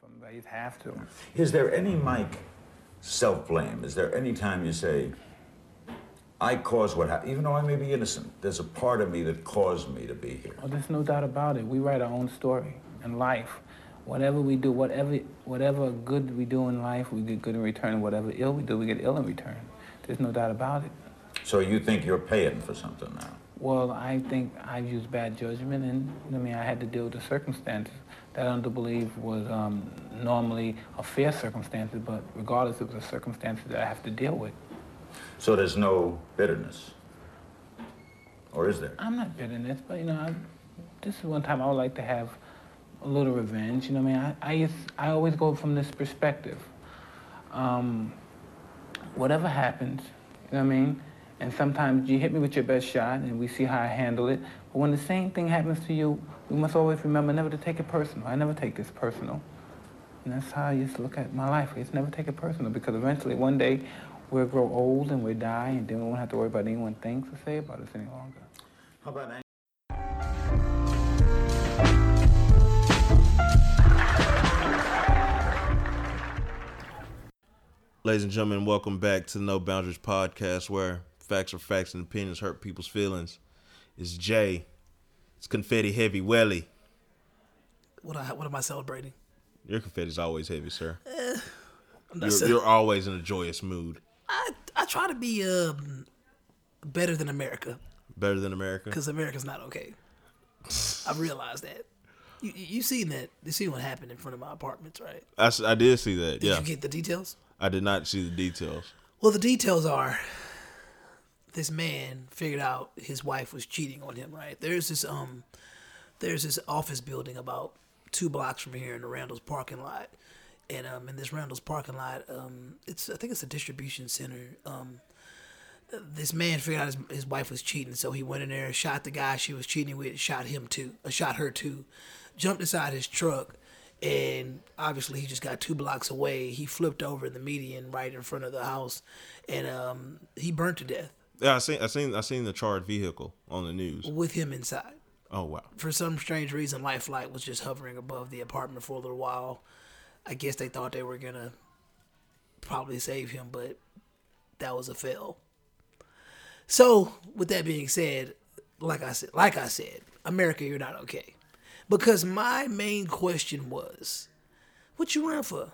Somebody's have to. Is there any, Mike, self blame? Is there any time you say, I caused what happened, even though I may be innocent, there's a part of me that caused me to be here? Oh, there's no doubt about it. We write our own story in life. Whatever we do, whatever whatever good we do in life, we get good in return. Whatever ill we do, we get ill in return. There's no doubt about it. So you think you're paying for something now? Well, I think I've used bad judgment, and I mean, I had to deal with the circumstances that I don't believe was um, normally a fair circumstances, but regardless, it was a circumstances that I have to deal with. So there's no bitterness? Or is there? I'm not bitterness, but you know, I, this is one time I would like to have a little revenge. You know what I mean? I, I, I always go from this perspective. Um, whatever happens, you know what I mean? And sometimes you hit me with your best shot and we see how I handle it. But when the same thing happens to you, we must always remember never to take it personal. I never take this personal. And that's how I used to look at my life. I used never take it personal because eventually one day we'll grow old and we'll die and then we won't have to worry about anyone thinks or say about us any longer. How about that? Ladies and gentlemen, welcome back to the No Boundaries podcast where facts are facts and opinions hurt people's feelings. It's Jay. It's confetti heavy welly. What I, what am I celebrating? Your confetti's always heavy, sir. I'm You're, you're always in a joyous mood. I I try to be um better than America Better than America. because America's not okay. I realized that. You you you seen that? You seen what happened in front of my apartments, right? I, I did see that. Did yeah. you get the details? I did not see the details. Well, the details are this man figured out his wife was cheating on him, right? There's this um there's this office building about two blocks from here in the Randall's parking lot. And um in this Randall's parking lot, um it's I think it's a distribution center. Um this man figured out his, his wife was cheating, so he went in there, shot the guy she was cheating with, shot him too, uh, shot her too, jumped inside his truck, and obviously he just got two blocks away. He flipped over in the median right in front of the house, and um, he burnt to death Yeah, I seen I seen I seen the charred vehicle on the news. with him inside. Oh wow. For some strange reason, Life Flight was just hovering above the apartment for a little while. I guess they thought they were gonna probably save him, but that was a fail. So, with that being said, like I said, like I said, America, you're not okay. Because my main question was, what you run for?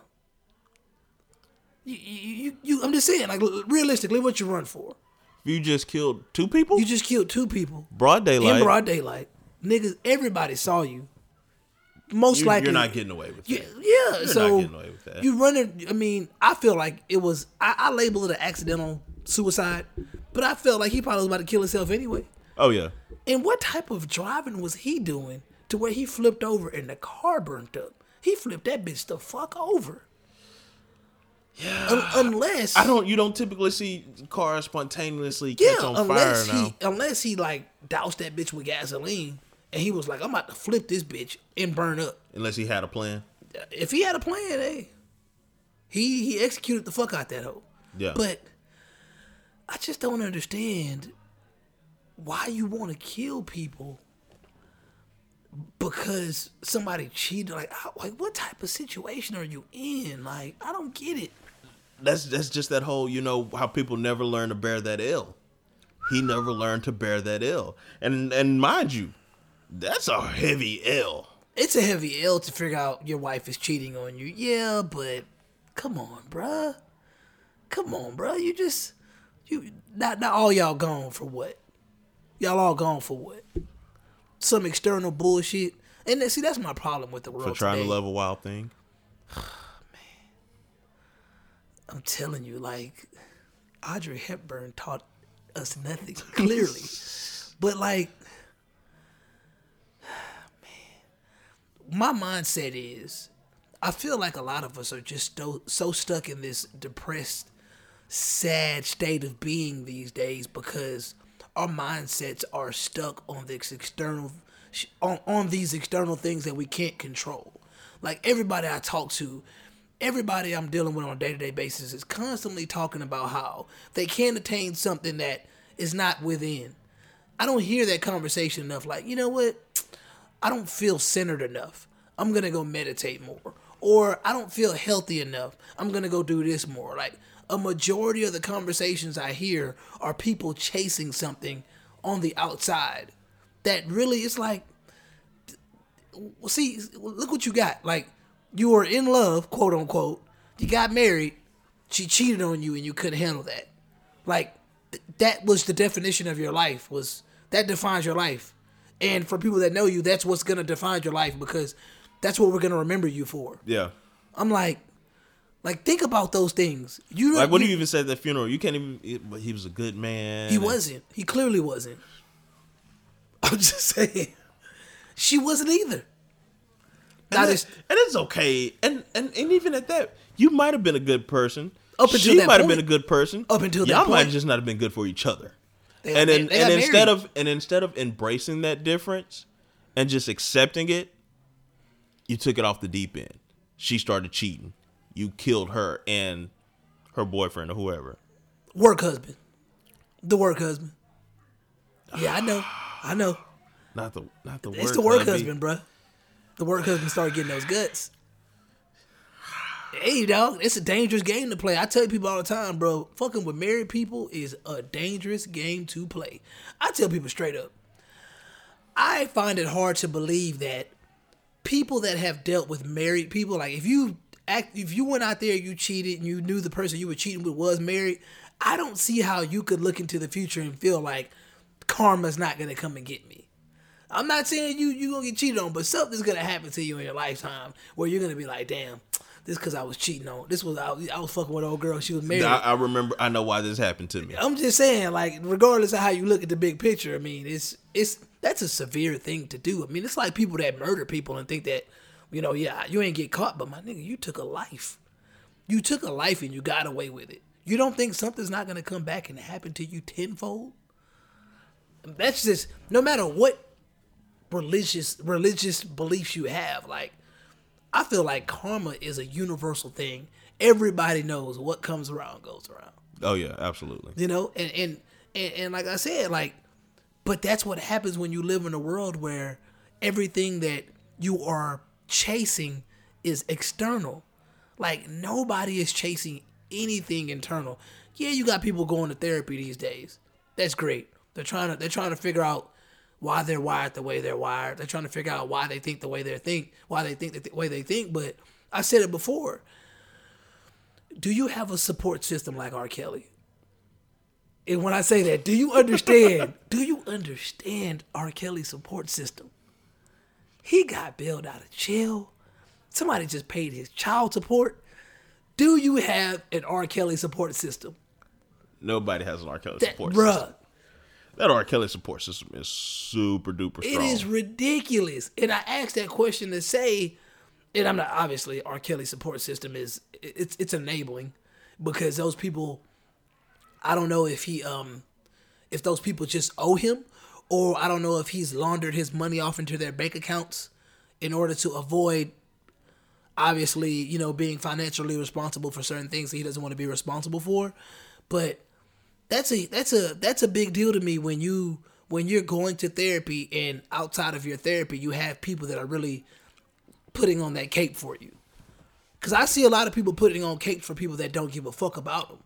You, you, you, you I'm just saying, like realistically, what you run for? You just killed two people? You just killed two people broad daylight. in broad daylight. Niggas, everybody saw you. Most You- likely, you're not getting away with that. Yeah. You're so not getting away with that. you running. I mean, I feel like it was. I, I label it an accidental suicide, but I felt like he probably was about to kill himself anyway. Oh yeah. And what type of driving was he doing to where he flipped over and the car burnt up? He flipped that bitch the fuck over. Yeah. unless I don't. You don't typically see cars spontaneously catch Yeah, on unless fire now. he unless he like doused that bitch with gasoline and he was like, I'm about to flip this bitch and burn up. Unless he had a plan. If he had a plan, hey, he he executed the fuck out that hoe. Yeah. But I just don't understand why you want to kill people because somebody cheated. Like, how- like what type of situation are you in? Like, I don't get it. That's that's just that whole you know how people never learn to bear that ill. He never learned to bear that ill, and and mind you, that's a heavy ill. It's a heavy ill to figure out your wife is cheating on you. Yeah, but come on, bruh. Come on, bruh. You just you not not all y'all gone for what? Y'all all gone for what? Some external bullshit. And then, see, that's my problem with the world For trying today. to love a wild thing. I'm telling you, like Audrey Hepburn taught us nothing clearly, but like, man, my mindset is, I feel like a lot of us are just so, so stuck in this depressed, sad state of being these days because our mindsets are stuck on this external, on on these external things that we can't control. Like everybody I talk to, everybody I'm dealing with on a day to day basis is constantly talking about how they can't attain something that is not within. I don't hear that conversation enough. Like, you know what? I don't feel centered enough. I'm gonna go meditate more. or I don't feel healthy enough. I'm gonna go do this more. Like a majority of the conversations I hear are people chasing something on the outside that really it's like see look what you got like you were in love quote unquote you got married she cheated on you and you couldn't handle that like th- that was the definition of your life was that defines your life and for people that know you that's what's gonna define your life because that's what we're gonna remember you for Yeah. i'm like like think about those things you Like what do you even say at the funeral? You can't even. it- But he was a good man. He and- wasn't. He clearly wasn't. I'm just saying. She wasn't either. It- as, and it's okay. And, and and even at that, you might have been a good person. Up until she that might have been a good person. Up until that y'all might point. just not have been good for each other. they and then, they got and instead married. of and instead of embracing that difference and just accepting it, you took it off the deep end. She started cheating. You killed her and her boyfriend or whoever. work husband, the work husband. Yeah, I know, I know. Not the not the It's work the work husband, bruh. The work husband started getting those guts. Hey, dog, it's a dangerous game to play. I tell people all the time, bro. Fucking with married people is a dangerous game to play. I tell people straight up. I find it hard to believe that people that have dealt with married people, like if you act, if you went out there, you cheated, and you knew the person you were cheating with was married, I don't see how you could look into the future and feel like karma's not gonna come and get me. I'm not saying you you gonna get cheated on, but something's gonna happen to you in your lifetime where you're gonna be like, damn, this because I was cheating on. This was I, was- I was fucking with an old girl. She was married. I, I remember. I know why this happened to me. I'm just saying, like, regardless of how you look at the big picture, I mean, it's it's that's a severe thing to do. I mean, it's like people that murder people and think that, you know, yeah, you ain't get caught, but my nigga, you took a life. You took a life and you got away with it. You don't think something's not gonna come back and happen to you tenfold? That's just no matter what religious religious beliefs you have, like I feel like karma is a universal thing. Everybody knows what comes around goes around. Oh yeah, absolutely. you know and, and and and like i said like but that's what happens when you live in a world where everything that you are chasing is external. Like nobody is chasing anything internal. Yeah you got people going to therapy these days. That's great. They're trying to they're trying to figure out why they're wired the way they're wired they're trying to figure out why they think the way they think why they think the way they think but i said it before do you have a support system like r kelly and when I say that, do you understand? do you understand R. Kelly's support system? He got bailed out of jail. Somebody just paid his child support. Do you have an R. Kelly support system? Nobody has an R. Kelly That, support bruh, system. That R. Kelly support system is super duper it strong. is ridiculous. And I asked that question to say, and I'm not obviously R. Kelly support system is it's it's enabling because those people I don't know if he um if those people just owe him or I don't know if he's laundered his money off into their bank accounts in order to avoid obviously, you know, being financially responsible for certain things that he doesn't want to be responsible for. But that's a that's a that's a big deal to me when you when you're going to therapy and outside of your therapy you have people that are really putting on that cape for you. Cause I see a lot of people putting on capes for people that don't give a fuck about them,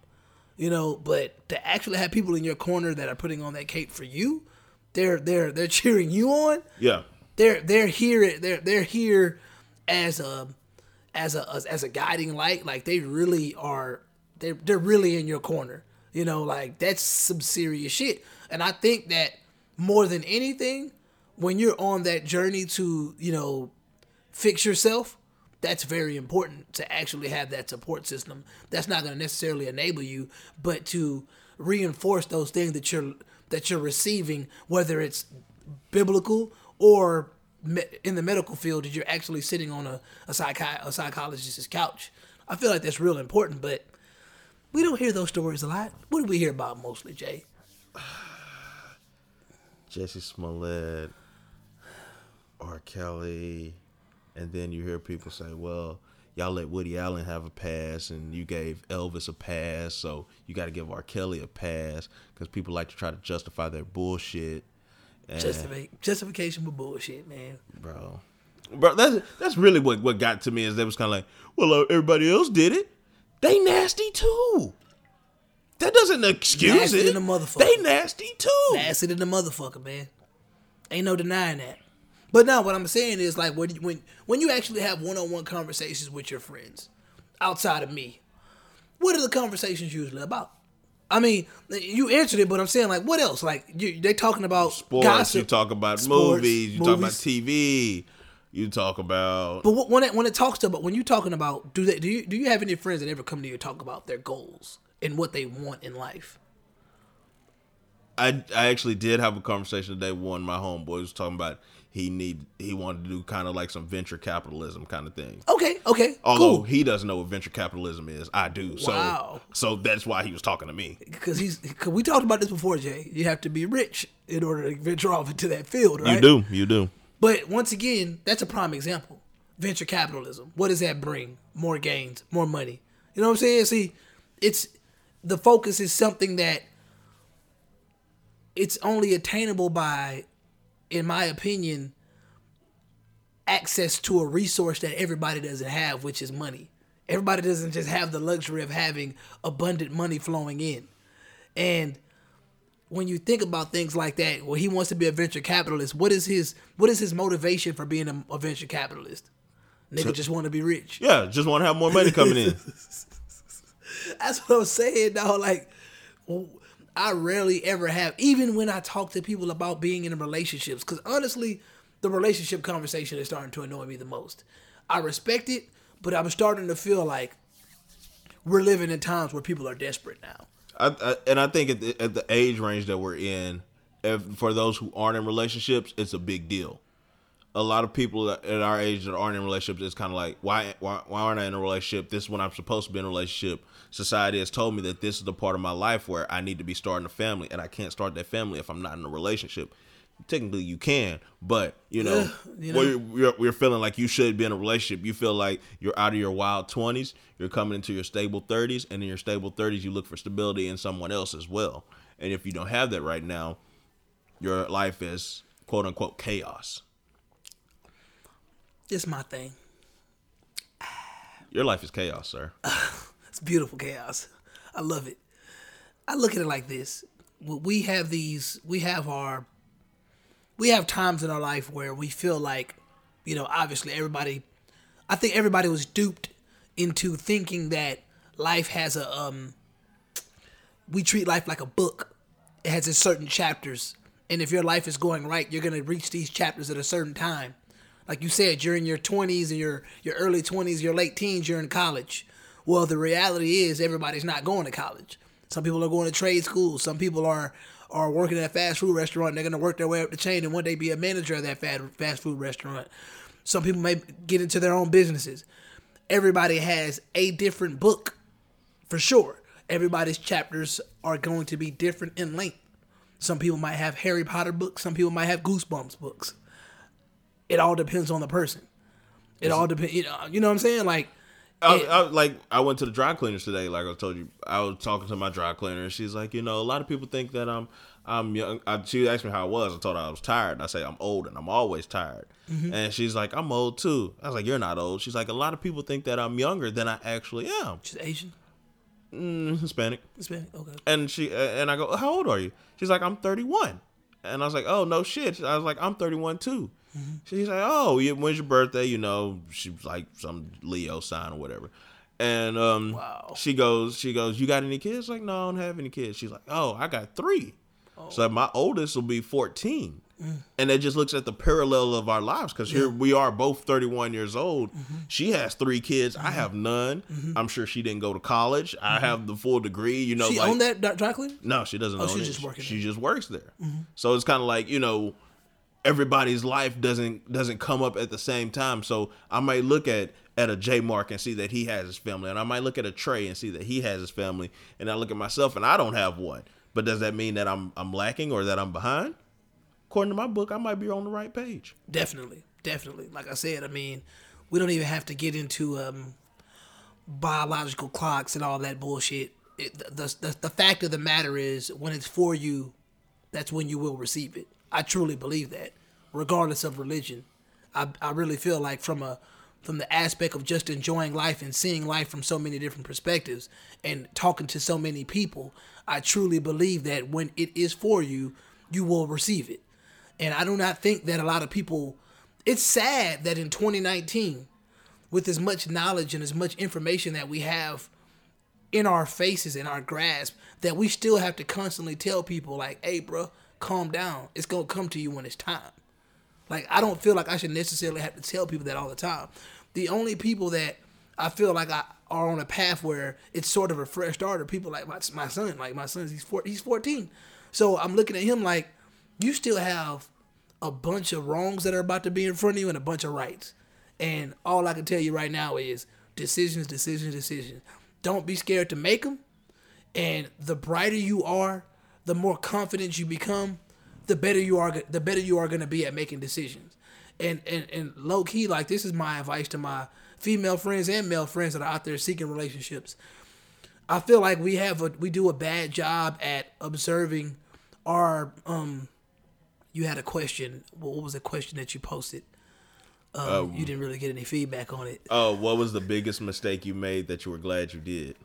you know. But to actually have people in your corner that are putting on that cape for you, they're they're they're cheering you on. yeah. They're they're here they're they're here as a as a as, as a guiding light. Like they really are. They they're really in your corner. You know, like that's some serious shit. And I think that more than anything, when you're on that journey to you know fix yourself, that's very important to actually have that support system. That's not going to necessarily enable you, but to reinforce those things that you're that you're receiving, whether it's biblical or me- in the medical field, that you're actually sitting on a a, psychi- a psychologist's couch. I feel like that's real important, but we don't hear those stories a lot. What do we hear about mostly, Jay? Jesse Smollett, R. Kelly, and then you hear people say, "Well, y'all let Woody Allen have a pass, and you gave Elvis a pass, so you got to give R. Kelly a pass," because people like to try to justify their bullshit. And, Justific- justification for bullshit, man. bro, bro. That's that's really what what got to me is they was kind of like, well, uh, everybody else did it. They nasty too. That doesn't excuse Nasty it. than a motherfucker. They nasty too. Nasty than the motherfucker, man. Ain't no denying that. But now, what I'm saying is like when you, when when you actually have one-on-one conversations with your friends, outside of me, what are the conversations usually about? I mean, you answered it, but I'm saying like, what else? Like you, they talking about Sports. gossip. You talk about Sports, movies. You talk about. TV. You talk about. But when it when it talks about when you talking about do they do you do you have any friends that ever come to you talk about their goals and what they want in life? I I actually did have a conversation today. One of my homeboys was talking about he need he wanted to do kind of like some venture capitalism kind of thing. Okay, okay, Although cool. he doesn't know what venture capitalism is, I do. So Wow. so that's why he was talking to me. Because he's cause we talked about this before, Jay. You have to be rich in order to venture off into that field, right? You do, you do. But once again, that's a prime example. Venture capitalism. What does that bring? More gains, more money. You know what I'm saying? See, it's the focus is something that it's only attainable by, in my opinion, access to a resource that everybody doesn't have, which is money. Everybody doesn't just have the luxury of having abundant money flowing in. And when you think about things like that, well, he wants to be a venture capitalist. What is his what is his motivation for being a, a venture capitalist? Nigga just want to be rich. Yeah, just want to have more money coming in. That's what I'm saying, dog. Like, I rarely ever have, even when I talk to people about being in relationships, because honestly, the relationship conversation is starting to annoy me the most. I respect it, but I'm starting to feel like we're living in times where people are desperate now. I, I, and I think at the, at the age range that we're in, if, for those who aren't in relationships, it's a big deal. A lot of people at our age that aren't in relationships, it's kind of like, why, why, why aren't I in a relationship? This is when I'm supposed to be in a relationship. Society has told me that this is the part of my life where I need to be starting a family, and I can't start that family if I'm not in a relationship. Technically, you can, but you know, you know. we're, we're, we're feeling like you should be in a relationship. You feel like you're out of your wild 20s, you're coming into your stable 30s, and in your stable 30s, you look for stability in someone else as well. And if you don't have that right now, your life is quote unquote chaos. It's my thing. Your life is chaos, sir. It's beautiful chaos. I love it. I look at it like this. We have these, we have our, we have times in our life where we feel like, you know, obviously everybody, I think everybody was duped into thinking that life has a, um, we treat life like a book. It has its certain chapters. And if your life is going right, you're going to reach these chapters at a certain time. Like you said, you're in your 20s and your, your early 20s, your late teens, you're in college. Well, the reality is everybody's not going to college. Some people are going to trade schools. Some people are are working at a fast food restaurant. They're going to work their way up the chain and one day be a manager of that fast fast food restaurant. Some people may get into their own businesses. Everybody has a different book, for sure. Everybody's chapters are going to be different in length. Some people might have Harry Potter books. Some people might have Goosebumps books. It all depends on the person. It all depends. You know, you know what I'm saying? Like, I, it- I, like I went to the dry cleaners today. Like I told you, I was talking to my dry cleaner, and she's like, you know, a lot of people think that I'm I'm young. I, she asked me how I was. I told her I was tired. And I say I'm old, and I'm always tired. And she's like, I'm old too. I was like, you're not old. She's like, a lot of people think that I'm younger than I actually am. she's Asian, Mm, Hispanic. Hispanic. Okay. And she and I go, how old are you? She's like, I'm 31. And I was like, oh no shit. I was like, I'm 31 too. Mm-hmm. She's like, oh, you- when's your birthday? You know, she's like some Leo sign or whatever. And um, Wow. she goes, she goes, you got any kids? Like, no, I don't have any kids. She's like, oh, I got three. Oh. So my oldest will be 14. Mm. And it just looks at the parallel of our lives because here we are both 31 years old. Mm-hmm. She has three kids. I mm-hmm. have none. I'm sure she didn't go to college. I have the full degree. You know, She like owned that dry- cleaner? no, she doesn't. Oh, own she's it. just working She there. just works there. So it's kind of like you know, everybody's life doesn't doesn't come up at the same time. So I might look at at a J Mark and see that he has his family, and I might look at a Trey and see that he has his family, and I look at myself and I don't have one. But does that mean that I'm I'm lacking or that I'm behind? According to my book, I might be on the right page. Definitely, definitely. Like I said, I mean, we don't even have to get into um, biological clocks and all that bullshit. It, the, the the fact of the matter is, when it's for you, that's when you will receive it. I truly believe that, regardless of religion. I I really feel like from a from the aspect of just enjoying life and seeing life from so many different perspectives and talking to so many people, I truly believe that when it is for you, you will receive it. And I do not think that a lot of people it's sad that in 2019 with as much knowledge and as much information that we have in our faces in our grasp that we still have to constantly tell people like hey bro calm down it's gonna come to you when it's time. Like i don't feel like i should necessarily have to tell people that all the time. The only people that i feel like i are on a path where it's sort of a fresh start are people like my, my son. Like my son he's four, he's 14 so i'm looking at him like you still have a bunch of wrongs that are about to be in front of you and a bunch of rights. And all I can tell you right now is decisions, decisions, decisions. Don't be scared to make them. And the brighter you are, the more confident you become, the better you are. The better you are going to be at making decisions. And and and low key, like this is my advice to my female friends and male friends that are out there seeking relationships. I feel like we have a we do a bad job at observing our um. You had a question. What was the question that you posted? Um, you didn't really get any feedback on it. Oh, what was the biggest mistake you made that you were glad you did?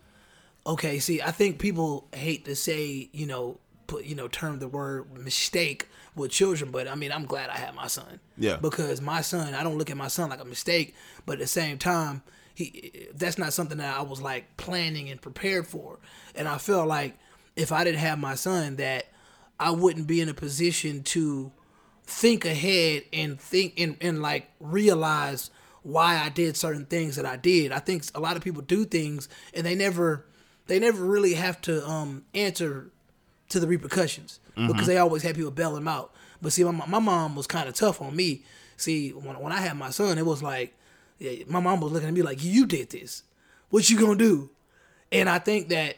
Okay, see, I think people hate to say, you know, put, you know, term the word mistake with children, but I mean, I'm glad I had my son. Yeah. Because my son, I don't look at my son like a mistake, but at the same time, he that's not something that I was like planning and prepared for. And I felt like if I didn't have my son that I wouldn't be in a position to think ahead and think and, and like realize why I did certain things that I did. I think a lot of people do things and they never they never really have to um answer to the repercussions mm-hmm. because they always had people bail them out. But see, my, my mom was kind of tough on me. See, when, when I had my son, it was like, yeah, my mom was looking at me like, you did this. What you gonna do? And I think that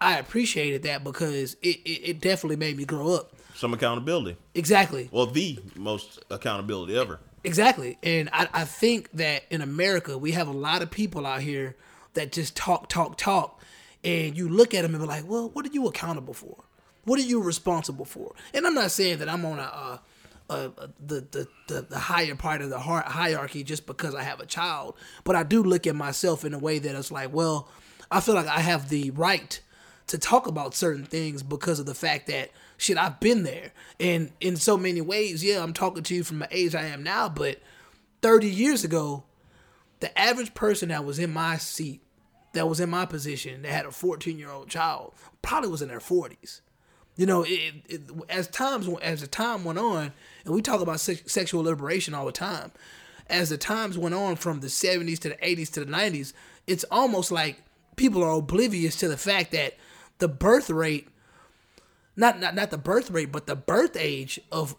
I appreciated that because it, it, it definitely made me grow up. Some accountability. Exactly. Well, the most accountability ever. Exactly. And I, I think that in America, we have a lot of people out here that just talk, talk, talk. And you look at them and be like, well, what are you accountable for? What are you responsible for? And I'm not saying that I'm on a, uh, the, the, the, the higher part of the hierarchy just because I have a child, but I do look at myself in a way that it's like, well, I feel like I have the right to talk about certain things because of the fact that shit I've been there. And in so many ways, yeah, I'm talking to you from the age I am now, but 30 years ago, the average person that was in my seat, that was in my position, that had a 14 year old child, probably was in their 40s. You know, it, it, as times as the time went on, and we talk about sex, sexual liberation all the time. As the times went on from the 70s to the 80s to the 90s, it's almost like people are oblivious to the fact that the birth rate not not not the birth rate, but the birth age of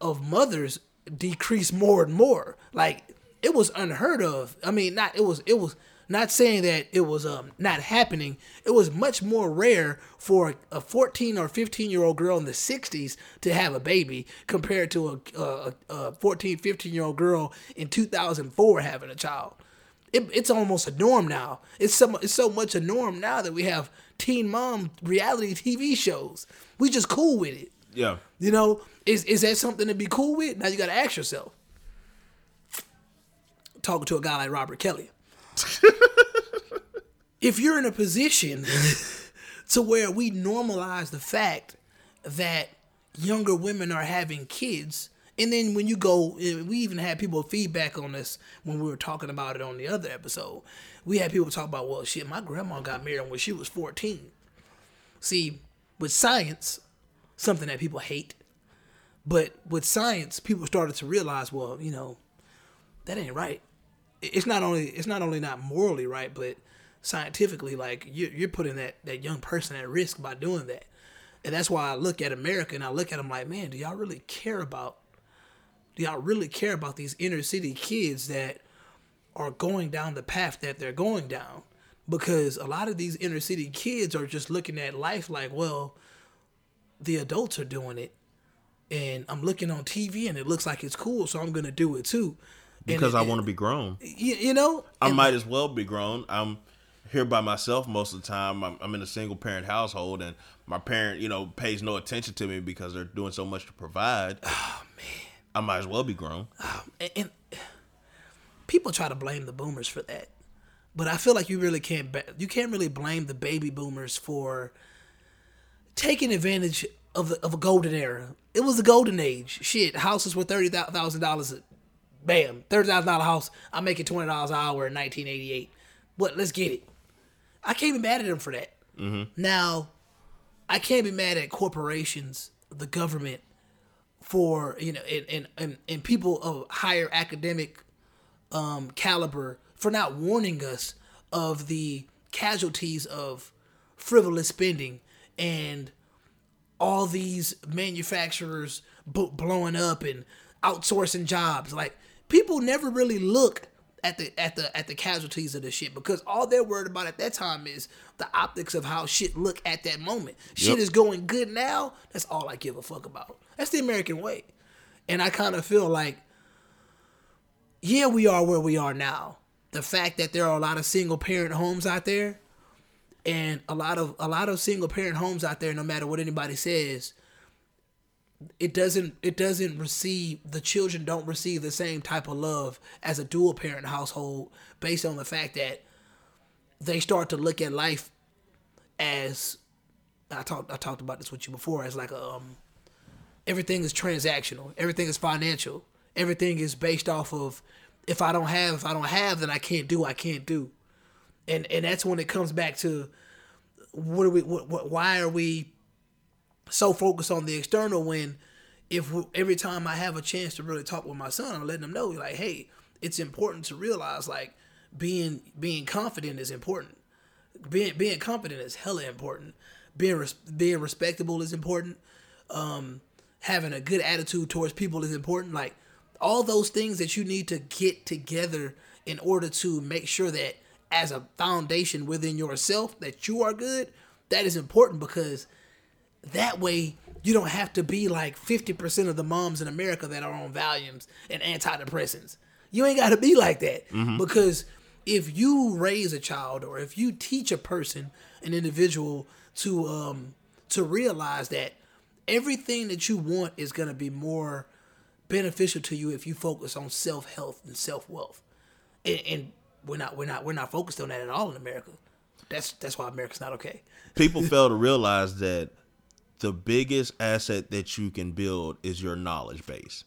of mothers decreased more and more. Like it was unheard of. I mean, not it was it was not saying that it was um not happening. It was much more rare for a 14 or 15 year old girl in the 60s to have a baby compared to a, a, a 14, 15 year old girl in 2004 having a child. It, it's almost a norm now. It's so it's so much a norm now that we have teen mom reality TV shows. We just cool with it. Yeah. You know, is is that something to be cool with? Now you got to ask yourself. Talking to a guy like Robert Kelly. if you're in a position to where we normalize the fact that younger women are having kids, and then when you go, eh, we even had people feedback on this when we were talking about it on the other episode. We had people talk about, well, shit, my grandma got married when she was 14. See, with science, something that people hate, but with science, people started to realize, well, you know, that ain't right. It's not only it's not only not morally right, but scientifically, like you're, you're putting that that young person at risk by doing that, and that's why I look at America and I look at them like, man, do y'all really care about? Do y'all really care about these inner city kids that are going down the path that they're going down? Because a lot of these inner city kids are just looking at life like, well, the adults are doing it, and I'm looking on TV and it looks like it's cool, so I'm gonna do it too. And Because it- I want to be grown. you, you know, I might as well be grown. I'm here by myself most of the time. I'm, I'm in a single parent household, and my parent, you know, pays no attention to me because they're doing so much to provide. Oh man, I might as well be grown. Oh, and, and people try to blame the boomers for that, but I feel like you really can't. You can't really blame the baby boomers for taking advantage of the of a golden era. It was a golden age. Shit, houses were thirty thousand dollars. Bam, thirty thousand dollar house. I'm making twenty dollars an hour in 1988. What? Let's get it. I can't be mad at them for that. Now, I can't be mad at corporations, the government, for you know, and and and, and people of higher academic um, caliber for not warning us of the casualties of frivolous spending and all these manufacturers blowing up and outsourcing jobs. Like people never really look at the at the at the casualties of the shit because all they're worried about at that time is the optics of how shit look at that moment. Shit is going good now. That's all I give a fuck about. That's the American way, and I kind of feel like yeah, we are where we are now. The fact that there are a lot of single parent homes out there, and a lot of a lot of single parent homes out there, no matter what anybody says, it doesn't it doesn't receive the children don't receive the same type of love as a dual parent household based on the fact that they start to look at life as I talked I talked about this with you before as like um everything is transactional. Everything is financial. Everything is based off of if I don't have, if I don't have, then I can't do. I can't do. And and that's when it comes back to what are we? What, what why are we so focused on the external when if every time I have a chance to really talk with my son, I'm letting him know like, hey, it's important to realize like being being confident is important. Being being confident is hella important. Being res- being respectable is important um, having a good attitude towards people is important. Like all those things that you need to get together in order to make sure that as a foundation within yourself that you are good, that is important because that way you don't have to be like 50% of the moms in America that are on Valiums and antidepressants. You ain't got to be like that because if you raise a child or if you teach a person, an individual to um to realize that everything that you want is going to be more beneficial to you if you focus on self-health and self-wealth. And, and we're not we're not we're not focused on that at all in America. That's that's why America's not okay. People fail to realize that the biggest asset that you can build is your knowledge base.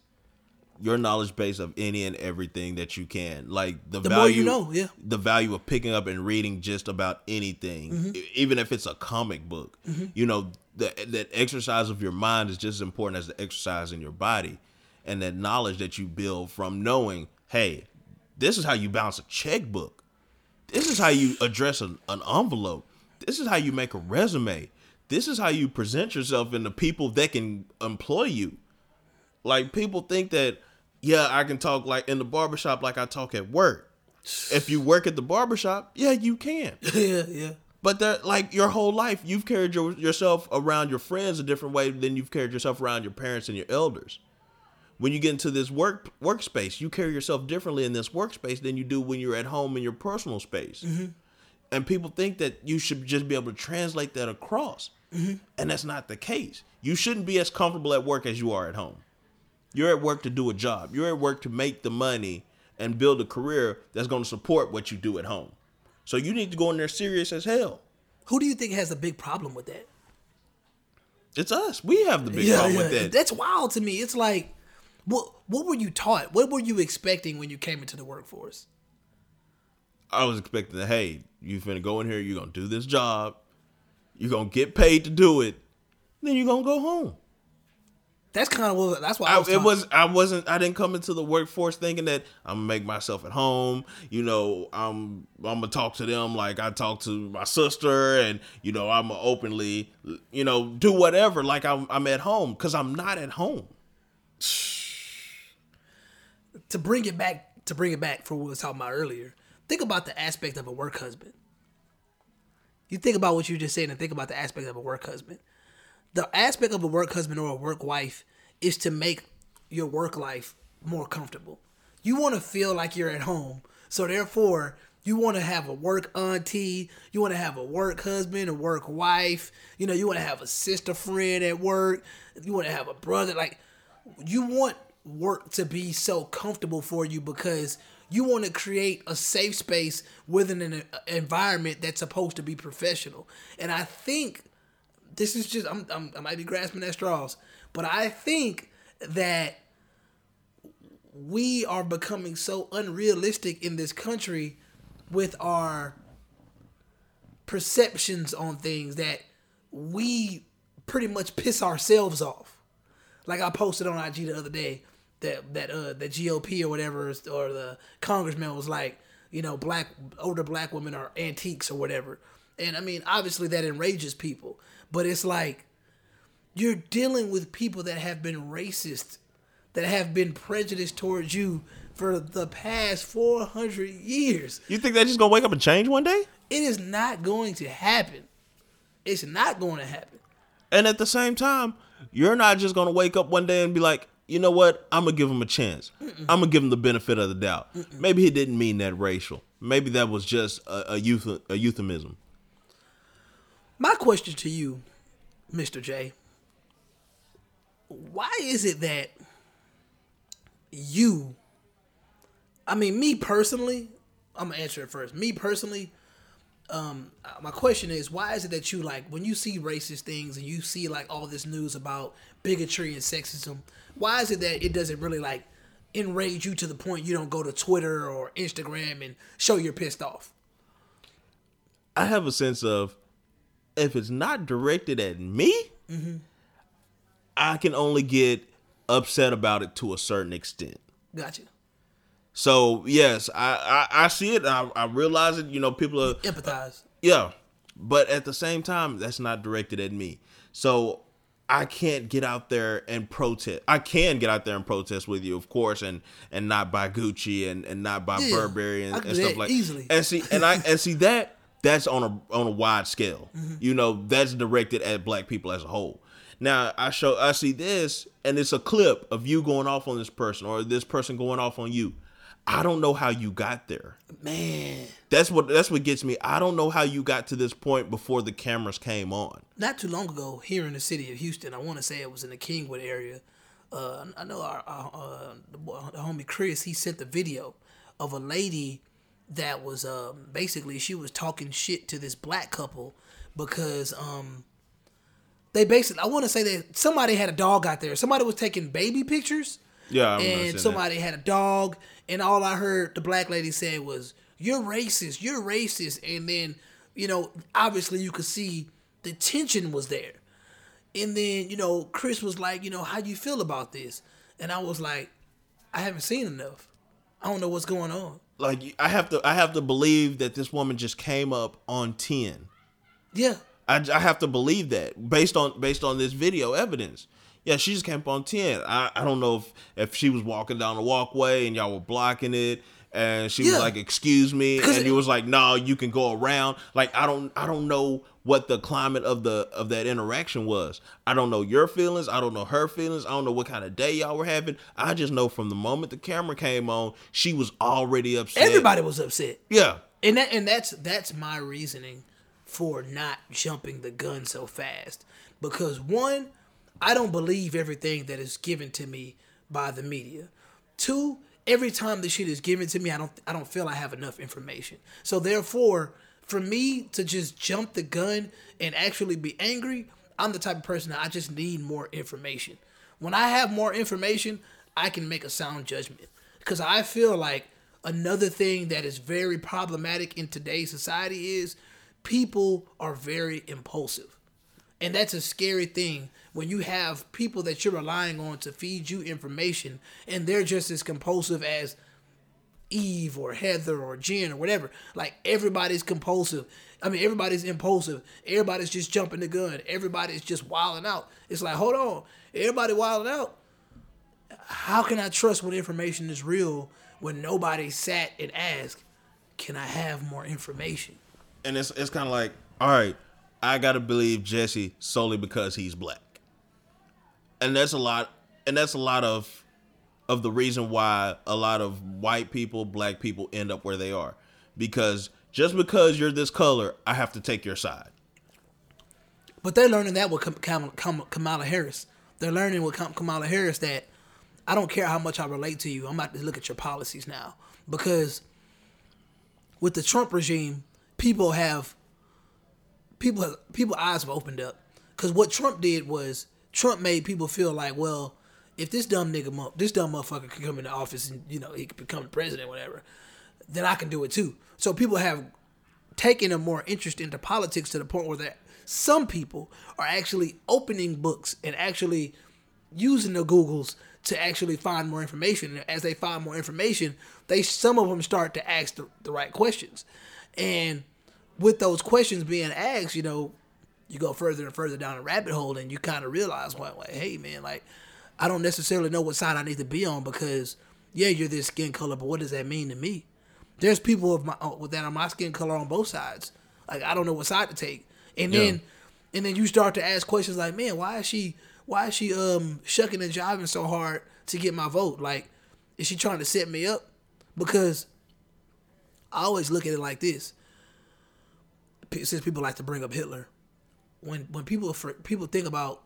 Your knowledge base of any and everything that you can. Like the, The value more you know, yeah. The value of picking up and reading just about anything, mm-hmm. e- even if it's a comic book. Mm-hmm. You know, the, that exercise of your mind is just as important as the exercise in your body. And that knowledge that you build from knowing, hey, this is how you balance a checkbook. This is how you address an, an envelope. This is how you make a resume. This is how you present yourself in the people that can employ you. Like people think that, yeah, I can talk like in the barbershop like I talk at work. If you work at the barbershop, yeah, you can. yeah, yeah. But that like your whole life, you've carried your, yourself around your friends a different way than you've carried yourself around your parents and your elders. When you get into this work workspace, you carry yourself differently in this workspace than you do when you're at home in your personal space. Mm-hmm. And people think that you should just be able to translate that across. Mm-hmm. And that's not the case. You shouldn't be as comfortable at work as you are at home. You're at work to do a job. You're at work to make the money and build a career that's going to support what you do at home. So you need to go in there serious as hell. Who do you think has a big problem with that? It's us. We have the big problem with that. That's wild to me. It's like, what what were you taught? What were you expecting when you came into the workforce? I was expecting that, hey, you finna go in here, you're gonna do this job, you're gonna get paid to do it, then you're gonna go home. That's kind of what. That's why I I, was. it was I wasn't I didn't come into the workforce thinking that I'm gonna make myself at home. You know, I'm I'm gonna talk to them like I talk to my sister, and you know I'm gonna openly you know do whatever like I'm I'm at home because I'm not at home. to bring it back. To bring it back for what we was talking about earlier. Think about the aspect of a work husband. You think about what you just said, and think about the aspect of a work husband. The aspect of a work husband or a work wife is to make your work life more comfortable. You want to feel like you're at home. So therefore, you want to have a work auntie, you want to have a work husband, a work wife, you know, you want to have a sister friend at work, you want to have a brother like you want work to be so comfortable for you because you want to create a safe space within an uh, environment that's supposed to be professional. And I think this is just I'm, I'm I might be grasping at straws, but I think that we are becoming so unrealistic in this country with our perceptions on things that we pretty much piss ourselves off. Like I posted on IG the other day that that uh the GOP or whatever or the congressman was like, you know, black older black women are antiques or whatever. And I mean, obviously that enrages people, but it's like you're dealing with people that have been racist, that have been prejudiced towards you for the past 400 years. You think they're just gonna wake up and change one day? It is not going to happen. It's not going to happen. And at the same time, you're not just gonna wake up one day and be like, you know what? I'm gonna give him a chance. I'm gonna give him the benefit of the doubt. Maybe he didn't mean that racial. Maybe that was just a, a youth a euphemism. My question to you, Mr. J, why is it that you, I mean, me personally, I'm gonna answer it first. Me personally, um, my question is, why is it that you like when you see racist things and you see like all this news about bigotry and sexism? Why is it that it doesn't really like enrage you to the point you don't go to Twitter or Instagram and show you're pissed off? I have a sense of if it's not directed at me, mm-hmm. I can only get upset about it to a certain extent. Gotcha. So yes, I I, I see it. I, I realize it. You know, people are Empathize. yeah, but at the same time, that's not directed at me. So I can't get out there and protest. I can get out there and protest with you, of course, and and not buy Gucci and and not buy Yeah, Burberry and, and stuff like easily. And see, and I and see that that's on a on a wide scale. Mm-hmm. You know, that's directed at black people as a whole. Now I show I see this, and it's a clip of you going off on this person or this person going off on you. I don't know how you got there. Man, That's what that's what gets me. I don't know how you got to this point before the cameras came on. not too long ago, here in the city of Houston, I want to say it was in the Kingwood area. Uh, I know our, our uh, the, the homie Chris. He sent the video of a lady that was um, basically she was talking shit to this black couple because um, they basically I want to say that somebody had a dog out there. Somebody was taking baby pictures. Yeah, I remember seeing and that. somebody had a dog, and all I heard the black lady say was, "You're racist. You're racist." And then, you know, obviously you could see the tension was there. And then, you know, Chris was like, you know, how do you feel about this? And I was like, I haven't seen enough. I don't know what's going on. Like I have to I have to believe that this woman just came up on 10. Yeah. I, I have to believe that based on based on this video evidence. Yeah, she just came on 10. I, I don't know if if she was walking down the walkway and y'all were blocking it and she Yeah. was like, "Excuse me," Because and you was like, "No, you can go around." Like I don't I don't know what the climate of the of that interaction was. I don't know your feelings. I don't know her feelings. I don't know what kind of day y'all were having. I just know from the moment the camera came on, she was already upset. Everybody was upset. Yeah. and that and that's that's my reasoning for not jumping the gun so fast because one i don't believe everything that is given to me by the media. Two every time the shit is given to me i don't i don't feel i have enough information. So therefore for me to just jump the gun and actually be angry i'm the type of person that i just need more information. When i have more information i can make a sound judgment. Because i feel like another thing that is very problematic in today's society is people are very impulsive. And that's a scary thing when you have people that you're relying on to feed you information and they're just as compulsive as Eve or Heather or Jen or whatever. Like everybody's compulsive. I mean, everybody's impulsive. Everybody's just jumping the gun. Everybody's just wilding out. It's like, hold on, everybody wilding out. How can I trust when information is real when nobody sat and asked, "Can I have more information?" and it's it's kind of like, all right, I gotta believe Jesse solely because he's black, and that's a lot, and that's a lot of of the reason why a lot of white people, black people end up where they are, because just because you're this color, I have to take your side. But they're learning that with Kam- Kam- Kam- Kamala Harris. They're learning with Kam- Kamala Harris that I don't care how much I relate to you. I'm about to look at your policies now because with the Trump regime, people have people people eyes have opened up because what Trump did was Trump made people feel like, well, if this dumb nigga, this dumb motherfucker can come into office and you know he can become president, whatever, then I can do it too. So people have taken a more interest into politics to the point where that some people are actually opening books and actually using the Googles to actually find more information. And as they find more information, they some of them start to ask the, the right questions. And with those questions being asked, you know, you go further and further down a rabbit hole and you kind of realize, well, like, hey, man, like, I don't necessarily know what side I need to be on because, yeah, you're this skin color, but what does that mean to me? There's people of my uh, that are my skin color on both sides. Like, I don't know what side to take. And Yeah. then, and then you start to ask questions like, man, why is she, why is she um shucking and jiving so hard to get my vote? Like, is she trying to set me up? Because I always look at it like this. Since people like to bring up Hitler, when when people people think about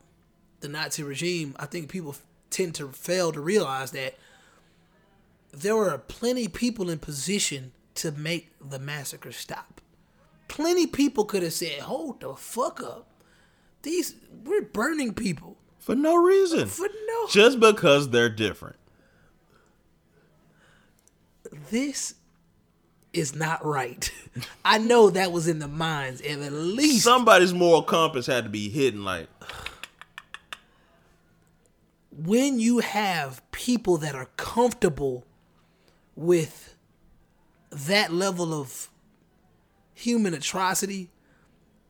the Nazi regime, I think people tend to fail to realize that there were plenty people in position to make the massacre stop. Plenty people could have said, "Hold the fuck up! These we're burning people for no reason. for no." Just because they're different. this is not right. I know that was in the minds of at least Somebody's moral compass had to be hidden. Like, when you have people that are comfortable with that level of human atrocity,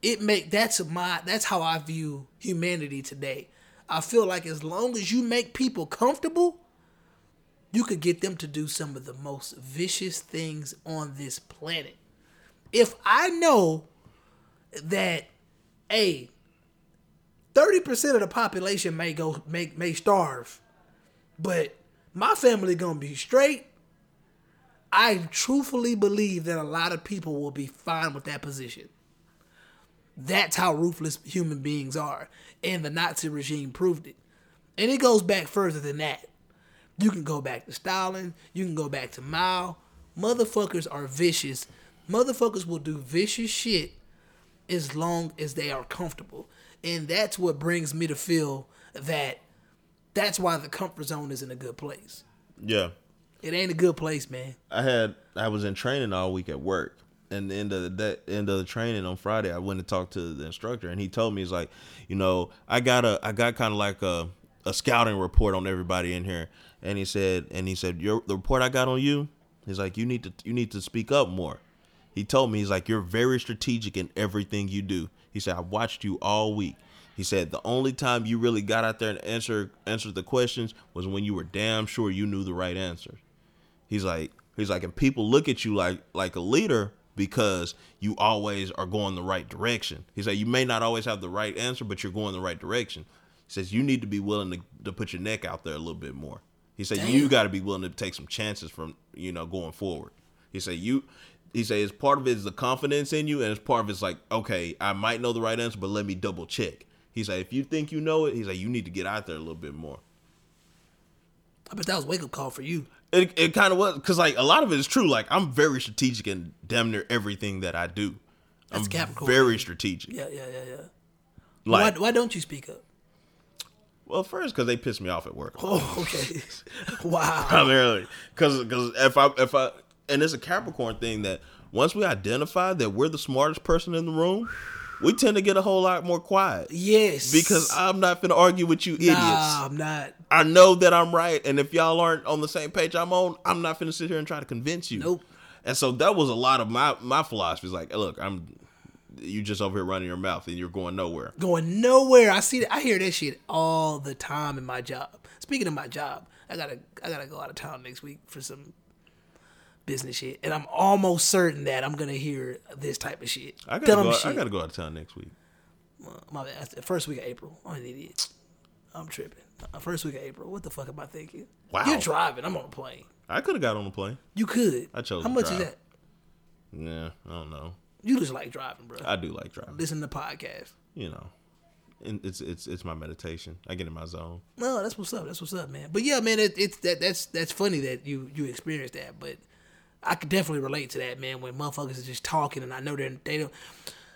it make that's my that's how I view humanity today. I feel like as long as you make people comfortable, you could get them to do some of the most vicious things on this planet. If I know that a 30% of the population may go may may starve, but my family going to be straight, I truthfully believe that a lot of people will be fine with that position. That's how ruthless human beings are. And the Nazi regime proved it. And it goes back further than that. You can go back to Stalin. You can go back to Mao. Motherfuckers are vicious. Motherfuckers will do vicious shit as long as they are comfortable. And that's what brings me to feel that that's why the comfort zone isn't a good place. yeah. It ain't a good place, man. I had I was in training all week at work, and the end of the day, end of the training on Friday, I went and talked to the instructor, and he told me he's like, you know, I got a I got kind of like a a scouting report on everybody in here, and he said, and he said, your the report I got on you, he's like, you need to you need to speak up more. He told me he's like, you're very strategic in everything you do. He said, I watched you all week. He said the only time you really got out there and answer answered the questions was when you were damn sure you knew the right answer. He's like, he's like, and people look at you like like a leader because you always are going the right direction. He said, you may not always have the right answer, but you're going the right direction. He says you need to be willing to, to put your neck out there a little bit more. He said you got to be willing to take some chances from you know going forward. He said you. He said it's part of it is the confidence in you, and it's part of it's like okay, I might know the right answer, but let me double check. He said if you think you know it, he's like, you need to get out there a little bit more. I bet that was wake up call for you. It, it kind of was because like a lot of it is true. Like I'm very strategic in damn near everything that I do. That's I'm Capricorn. very strategic. Yeah, yeah, yeah, yeah. Like, why, why don't you speak up? Well, first because they piss me off at work Oh, okay. wow. primarily because because if I if I and it's a Capricorn thing that once we identify that we're the smartest person in the room, we tend to get a whole lot more quiet Yes. because I'm not gonna argue with you idiots. Nah, I'm not. I know that I'm right, and if y'all aren't on the same page I'm on, I'm not gonna sit here and try to convince you. Nope. And so that was a lot of my my philosophy. Is like, look, I'm you just over here running your mouth and you're going nowhere. Going nowhere. I see that. I hear that shit all the time in my job. Speaking of my job, I gotta I gotta go out of town next week for some business shit, and I'm almost certain that I'm gonna hear this type of shit. I gotta Dumb go. shit. I gotta go out of town next week. My bad. First week of April. I'm an idiot. I'm tripping. Uh, First week of April. What the fuck am I thinking? Wow. You're driving. I'm on a plane. I could have got on a plane. You could. I chose How much is that? Yeah, I don't know. You just like driving, bro. I do like driving. Listen to podcasts. You know, and it's it's it's my meditation. I get in my zone. No, that's what's up. That's what's up, man. But yeah, man, it, it's that that's that's funny that you you experienced that. But I could definitely relate to that, man. When motherfuckers are just talking, and I know they're they don't.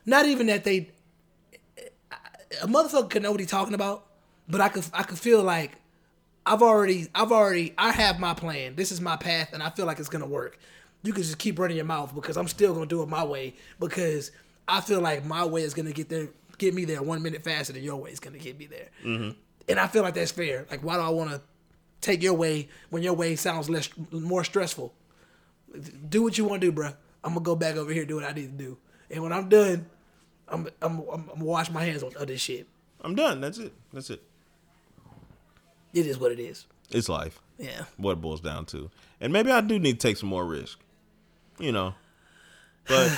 Not even that they. A motherfucker could know what he's talking about, but I could I could feel like I've already I've already I have my plan. This is my path, and I feel like it's gonna work. You can just keep running your mouth because I'm still gonna do it my way because I feel like my way is gonna get there get me there one minute faster than your way is gonna get me there. Mm-hmm. And I feel like that's fair. Like, why do I want to take your way when your way sounds less more stressful? Do what you want to do, bro. I'm gonna go back over here and do what I need to do. And when I'm done, I'm I'm I'm, I'm wash my hands on other shit. I'm done. That's it. That's it. It is what it is. It's life. Yeah. What it boils down to. And maybe I do need to take some more risk. You know. But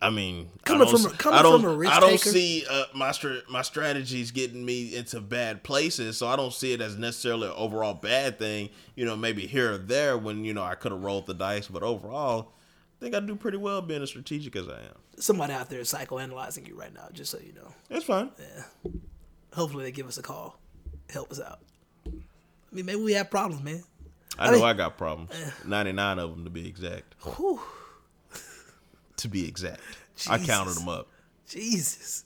I mean, Coming I from a- coming I don't, from a risk I don't taker- see uh, my str- my strategies getting me into bad places, so I don't see it as necessarily an overall bad thing. You know, maybe here or there when you know I could have rolled the dice, but overall, I think I do pretty well being as strategic as I am. Somebody out there is psychoanalyzing you right now, just so you know. It's fine. Yeah. Hopefully they give us a call, help us out. I mean, maybe we have problems, man. I, I know mean- I got problems. Ninety nine of them to be exact. Whew, To be exact, I counted them up. Jesus.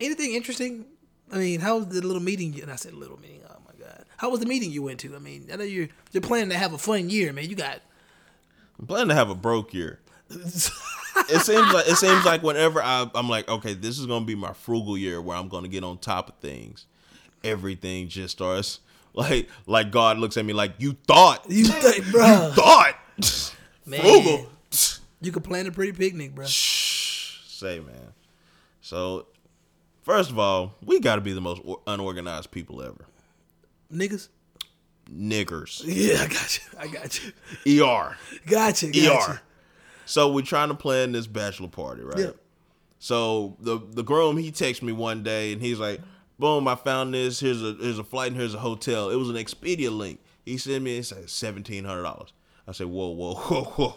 Anything interesting? I mean, how was the little meeting? You, and I said little meeting. Oh my god, how was the meeting you went to? I mean, I know you're you're planning to have a fun year, man. You got I'm planning to have a broke year. it seems like it seems like whenever I, I'm like, okay, this is gonna be my frugal year where I'm gonna get on top of things. Everything just starts like like God looks at me like you thought, you think, bro? thought, Man. frugal. You could plan a pretty picnic, bro. Say man. So first of all, we got to be the most unorganized people ever. Niggas. Niggers. Yeah, I got you. I got you. Er. Got you. Got Er. So we're trying to plan this bachelor party, right? you. Yeah. So the the groom he texts me one day and he's like, "Boom! I found this. Here's a here's a flight and here's a hotel. It was an Expedia link. He sent me. It's like seventeen hundred dollars. I said, "Whoa, whoa, whoa, whoa!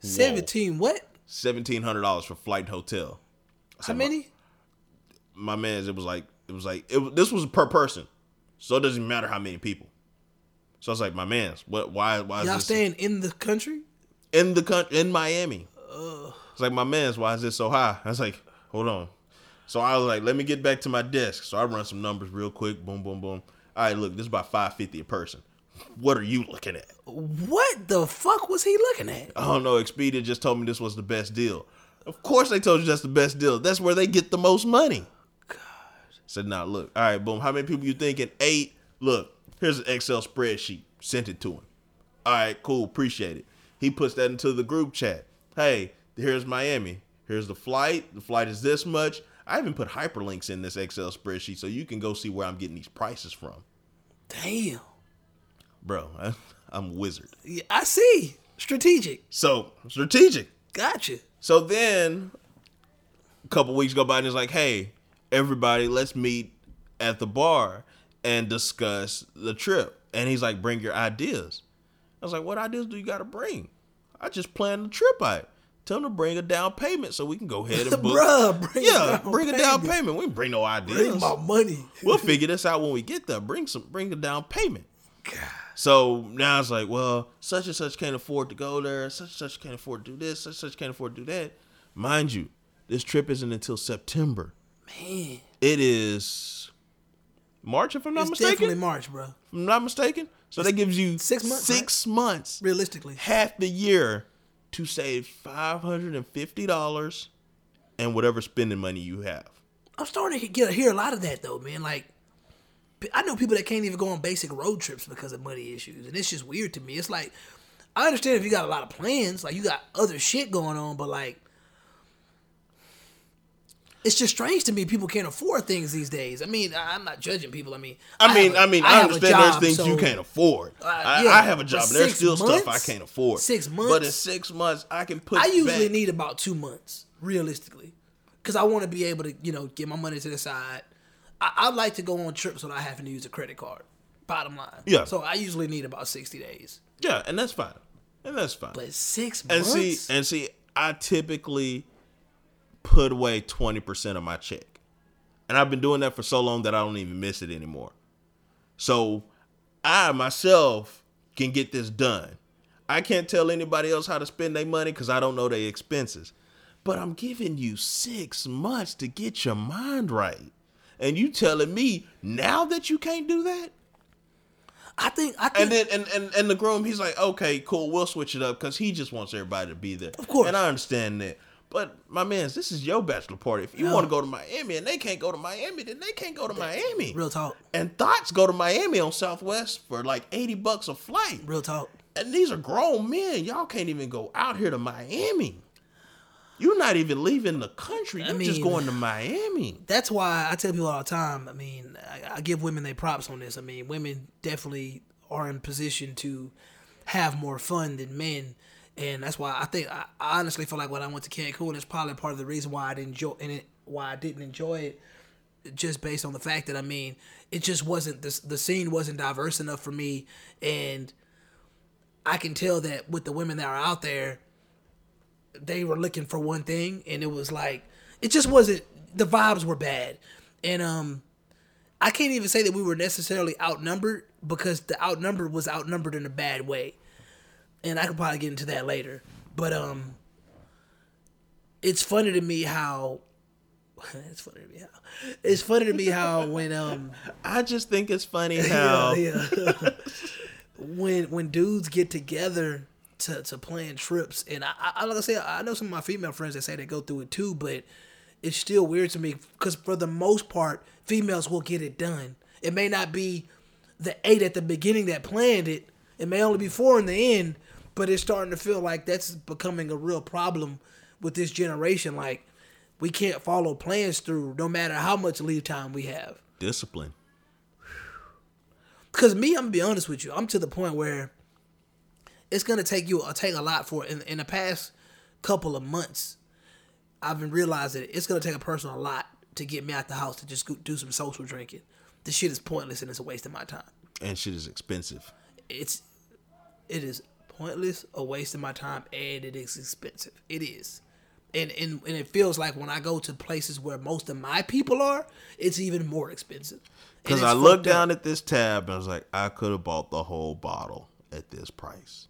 Seventeen. What? Seventeen hundred dollars for flight and hotel." How many? My man's it was like it was like it, this was per person, so it doesn't matter how many people. So I was like, "My man's what? Why? Why is this Y'all this staying in the country? in the country in Miami?" It's like, "My man's why is this so high?" I was like, "Hold on." So I was like, let me get back to my desk. So I run some numbers real quick. Boom, boom, boom. All right, look, this is about five fifty a person. What are you looking at? What the fuck was he looking at? I don't know. Expedia just told me this was the best deal. Of course they told you that's the best deal. That's where they get the most money. God. Said, now look. All right, boom. How many people you thinking? Eight. Look, here's an Excel spreadsheet. Sent it to him. All right, cool. Appreciate it. He puts that into the group chat. Hey, here's Miami. Here's the flight. The flight is this much. I even put hyperlinks in this Excel spreadsheet so you can go see where I'm getting these prices from. Damn. Bro, I, I'm a wizard. Yeah, I see. Strategic. So, strategic. Gotcha. So then a couple weeks go by and it's like, hey, everybody, let's meet at the bar and discuss the trip. And he's like, bring your ideas. I was like, what ideas do you got to bring? I just planned the trip out. Tell him to bring a down payment so we can go ahead and book. Bruh, bring a yeah, down bring a down payment. payment. We bring no ideas. Bring my money. we'll figure this out when we get there. Bring some, bring a down payment. God. So now it's like, well, such and such can't afford to go there. Such and such can't afford to do this. Such and such can't afford to do that. Mind you, this trip isn't until September. Man, It is March, if I'm not it's mistaken. definitely March, bro. If I'm not mistaken. So that gives you six months, Six months, Realistically, half the year, to save five hundred and fifty dollars, and whatever spending money you have. I'm starting to get hear a lot of that though, man. Like, I know people that can't even go on basic road trips because of money issues, and it's just weird to me. It's like I understand if you got a lot of plans, like you got other shit going on, but like. It's just strange to me. People can't afford things these days. I mean, I- I'm not judging people. I mean, I mean, have a- I mean, I, a understand job, there's things so- you can't afford. Uh, I, yeah, I have a job, and there's still stuff I can't afford. Six months, but in six months, I can put. I usually back- need about two months, realistically, because I want to be able to, you know, get my money to the side. I, I like to go on trips without having to use a credit card. Bottom line. Yeah. So I usually need about sixty days, Yeah, and that's fine, and that's fine. but six months, and see, and see, I typically put away twenty percent of my check, And I've been doing that for so long that I don't even miss it anymore. So I myself can get this done. I can't tell anybody else how to spend their money because I don't know their expenses. But I'm giving you six months to get your mind right. And you telling me now that you can't do that? I think I think And then and, and, and the groom, he's like, okay, cool, we'll switch it up because he just wants everybody to be there. Of course. And I understand that. But my man, this is your bachelor party. If you No. want to go to Miami and they can't go to Miami, then they can't go to Miami. real talk, And thoughts go to Miami on Southwest for like 80 bucks a flight. real talk. And these are grown men. Y'all can't even go out here to Miami. You're not even leaving the country. You're just mean- going to Miami. That's why I tell people all the time. I mean, I, I give women their props on this. I mean, women definitely are in position to have more fun than men, and that's why I think I, honestly feel like when I went to Cancun, it's probably part of the reason why I didn't enjoy it, why I didn't enjoy it, just based on the fact that I mean, it just wasn't the the scene wasn't diverse enough for me, and I can tell that with the women that are out there, they were looking for one thing and it was like it just wasn't the vibes were bad. And um i can't even say that we were necessarily outnumbered because the outnumbered was outnumbered in a bad way and i could probably get into that later but um it's funny to me how it's funny to me how it's funny to me how when um I just think it's funny how yeah, yeah. when when dudes get together to, to plan trips, and I, I like I say, I know some of my female friends that say they go through it too, but it's still weird to me because for the most part, females will get it done. It may not be the eight at the beginning that planned it. It may only be four in the end, but it's starting to feel like that's becoming a real problem with this generation. Like we can't follow plans through, no matter how much leave time we have. discipline. Cause me, I'm gonna be honest with you. I'm to the point where it's gonna take you uh, take a lot for in in the past couple of months. I've been realizing it's gonna take a person a lot to get me out the house to just do some social drinking. This shit is pointless and it's a waste of my time. And shit is expensive. It's it is pointless, or wasting my time, and it is expensive. It is. And, and and it feels like when I go to places where most of my people are, it's even more expensive. Because I looked up. down at this tab and I was like, I could have bought the whole bottle at this price.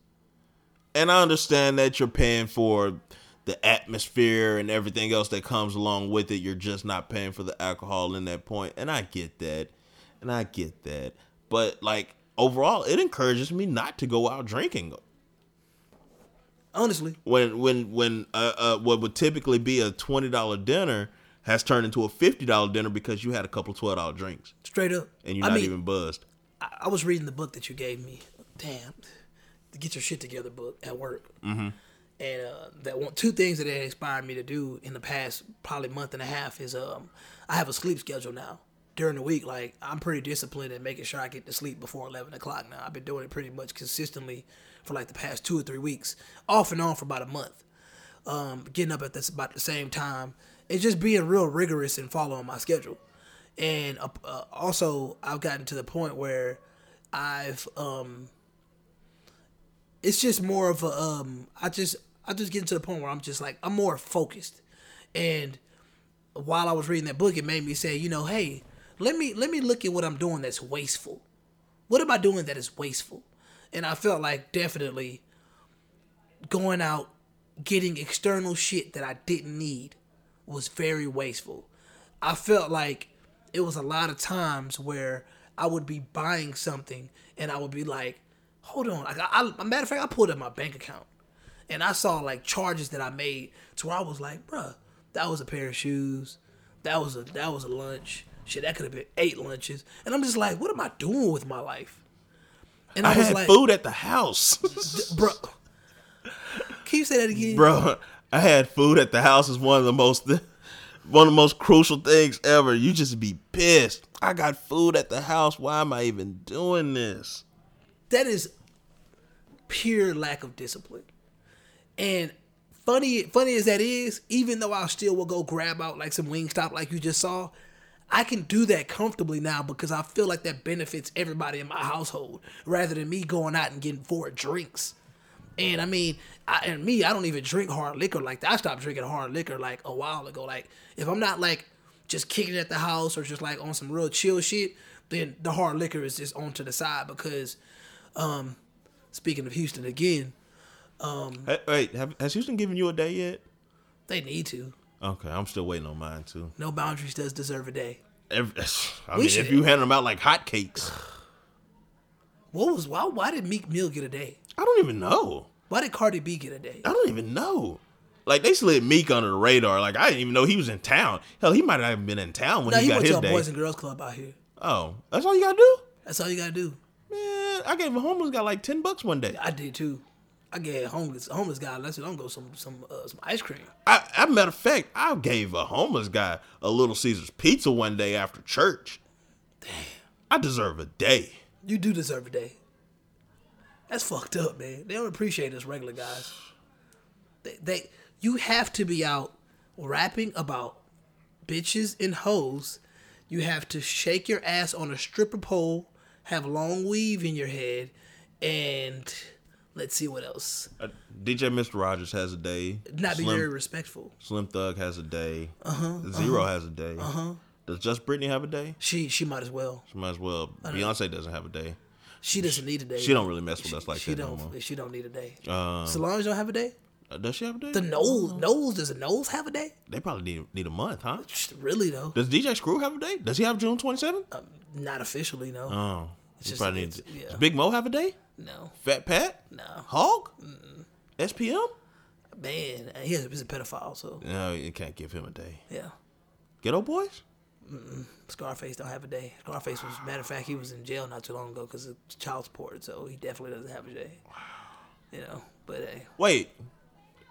And I understand that you're paying for the atmosphere and everything else that comes along with it. You're just not paying for the alcohol in that point. And I get that. And I get that. But like overall, it encourages me not to go out drinking. Honestly. When when when uh, uh what would typically be a twenty dollar dinner has turned into a fifty dollar dinner because you had a couple twelve dollar drinks Straight up. and you're I not mean, even buzzed. I, I was reading the book that you gave me. Damn, the Get Your Shit Together book at work. Mm-hmm. And uh, that one, two things that it inspired me to do in the past probably month and a half is um, I have a sleep schedule now during the week. Like I'm pretty disciplined in making sure I get to sleep before eleven o'clock. Now I've been doing it pretty much consistently for like the past two or three weeks, off and on for about a month. Um, getting up at this about the same time and just being real rigorous and following my schedule. And uh, uh, also, I've gotten to the point where I've um, it's just more of a um, I just I just get to the point where I'm just like I'm more focused. And while I was reading that book, it made me say, you know, hey, let me let me look at what I'm doing that's wasteful. What am I doing that is wasteful? And I felt like definitely going out getting external shit that I didn't need was very wasteful. I felt like it was a lot of times where I would be buying something and I would be like, hold on. Like, I, I, matter of fact, I pulled up my bank account and I saw like charges that I made to where I was like, bruh, that was a pair of shoes. That was a that was a lunch. Shit, that could have been eight lunches. And I'm just like, what am I doing with my life? And I I, was had like, food at the house, bro. Can you say that again? bro. I had food at the house is one of the most one of the most crucial things ever. You just be pissed. I got food at the house. Why am I even doing this? that is pure lack of discipline. And funny, funny as that is, even though I still will go grab out like some Wingstop, like you just saw, I can do that comfortably now because I feel like that benefits everybody in my household rather than me going out and getting four drinks. And I mean, I, and me, I don't even drink hard liquor like that. I stopped drinking hard liquor like a while ago. Like if I'm not like just kicking at the house or just like on some real chill shit, then the hard liquor is just on to the side because, um, speaking of Houston again, um, Hey, wait, have, has Houston given you a day yet? they need to. Okay, I'm still waiting on mine too. No boundaries does deserve a day. Every, I We mean, should- if you hand them out like hotcakes, What was why? Why did Meek Mill get a day? I don't even know. Why did Cardi B get a day? I don't even know. Like they slid Meek under the radar. Like I didn't even know he was in town. Hell, he might not have been in town when No, he, he got went his to a day. Boys and Girls Club out here. oh, that's all you gotta do, That's all you gotta do. man. I gave a homeless guy like ten bucks one day. I did too. I gave a homeless homeless guy. Let's don't go some some uh, some ice cream. I, I matter of fact, I gave a homeless guy a Little Caesars pizza one day after church. Damn, I deserve a day. You do deserve a day. That's fucked up, man. They don't appreciate us regular guys. They, they you have to be out rapping about bitches and hoes. You have to shake your ass on a stripper pole, have long weave in your head, and let's see what else. Uh, DJ Mr. Rogers has a day. Not be very respectful. Slim Thug has a day. Uh-huh. Z-Ro has a day. Uh-huh. Does Just Brittany have a day? She she might as well. She might as well. Beyonce doesn't have a day. She doesn't need a day. She don't really mess with us like she that no don't. more. She don't need a day. Um, Solange don't have a day. Uh, does she have a day? The nose, nose. Does the nose have a day? They probably need need a month, huh? Really though, Does DJ Screw have a day? Does he have June twenty seventh? not officially. No, Oh, just- probably needs. it's- yeah. Does Big Moe have a day? no, Fat Pat? no. Hog? SPM? Man, he is he's a pedophile. So No, you can't give him a day. yeah, Geto Boys? Scarface don't have a day. Scarface was matter of fact he was in jail not too long ago because of child support. So he definitely doesn't have a day. Wow. You know, but hey, Wait,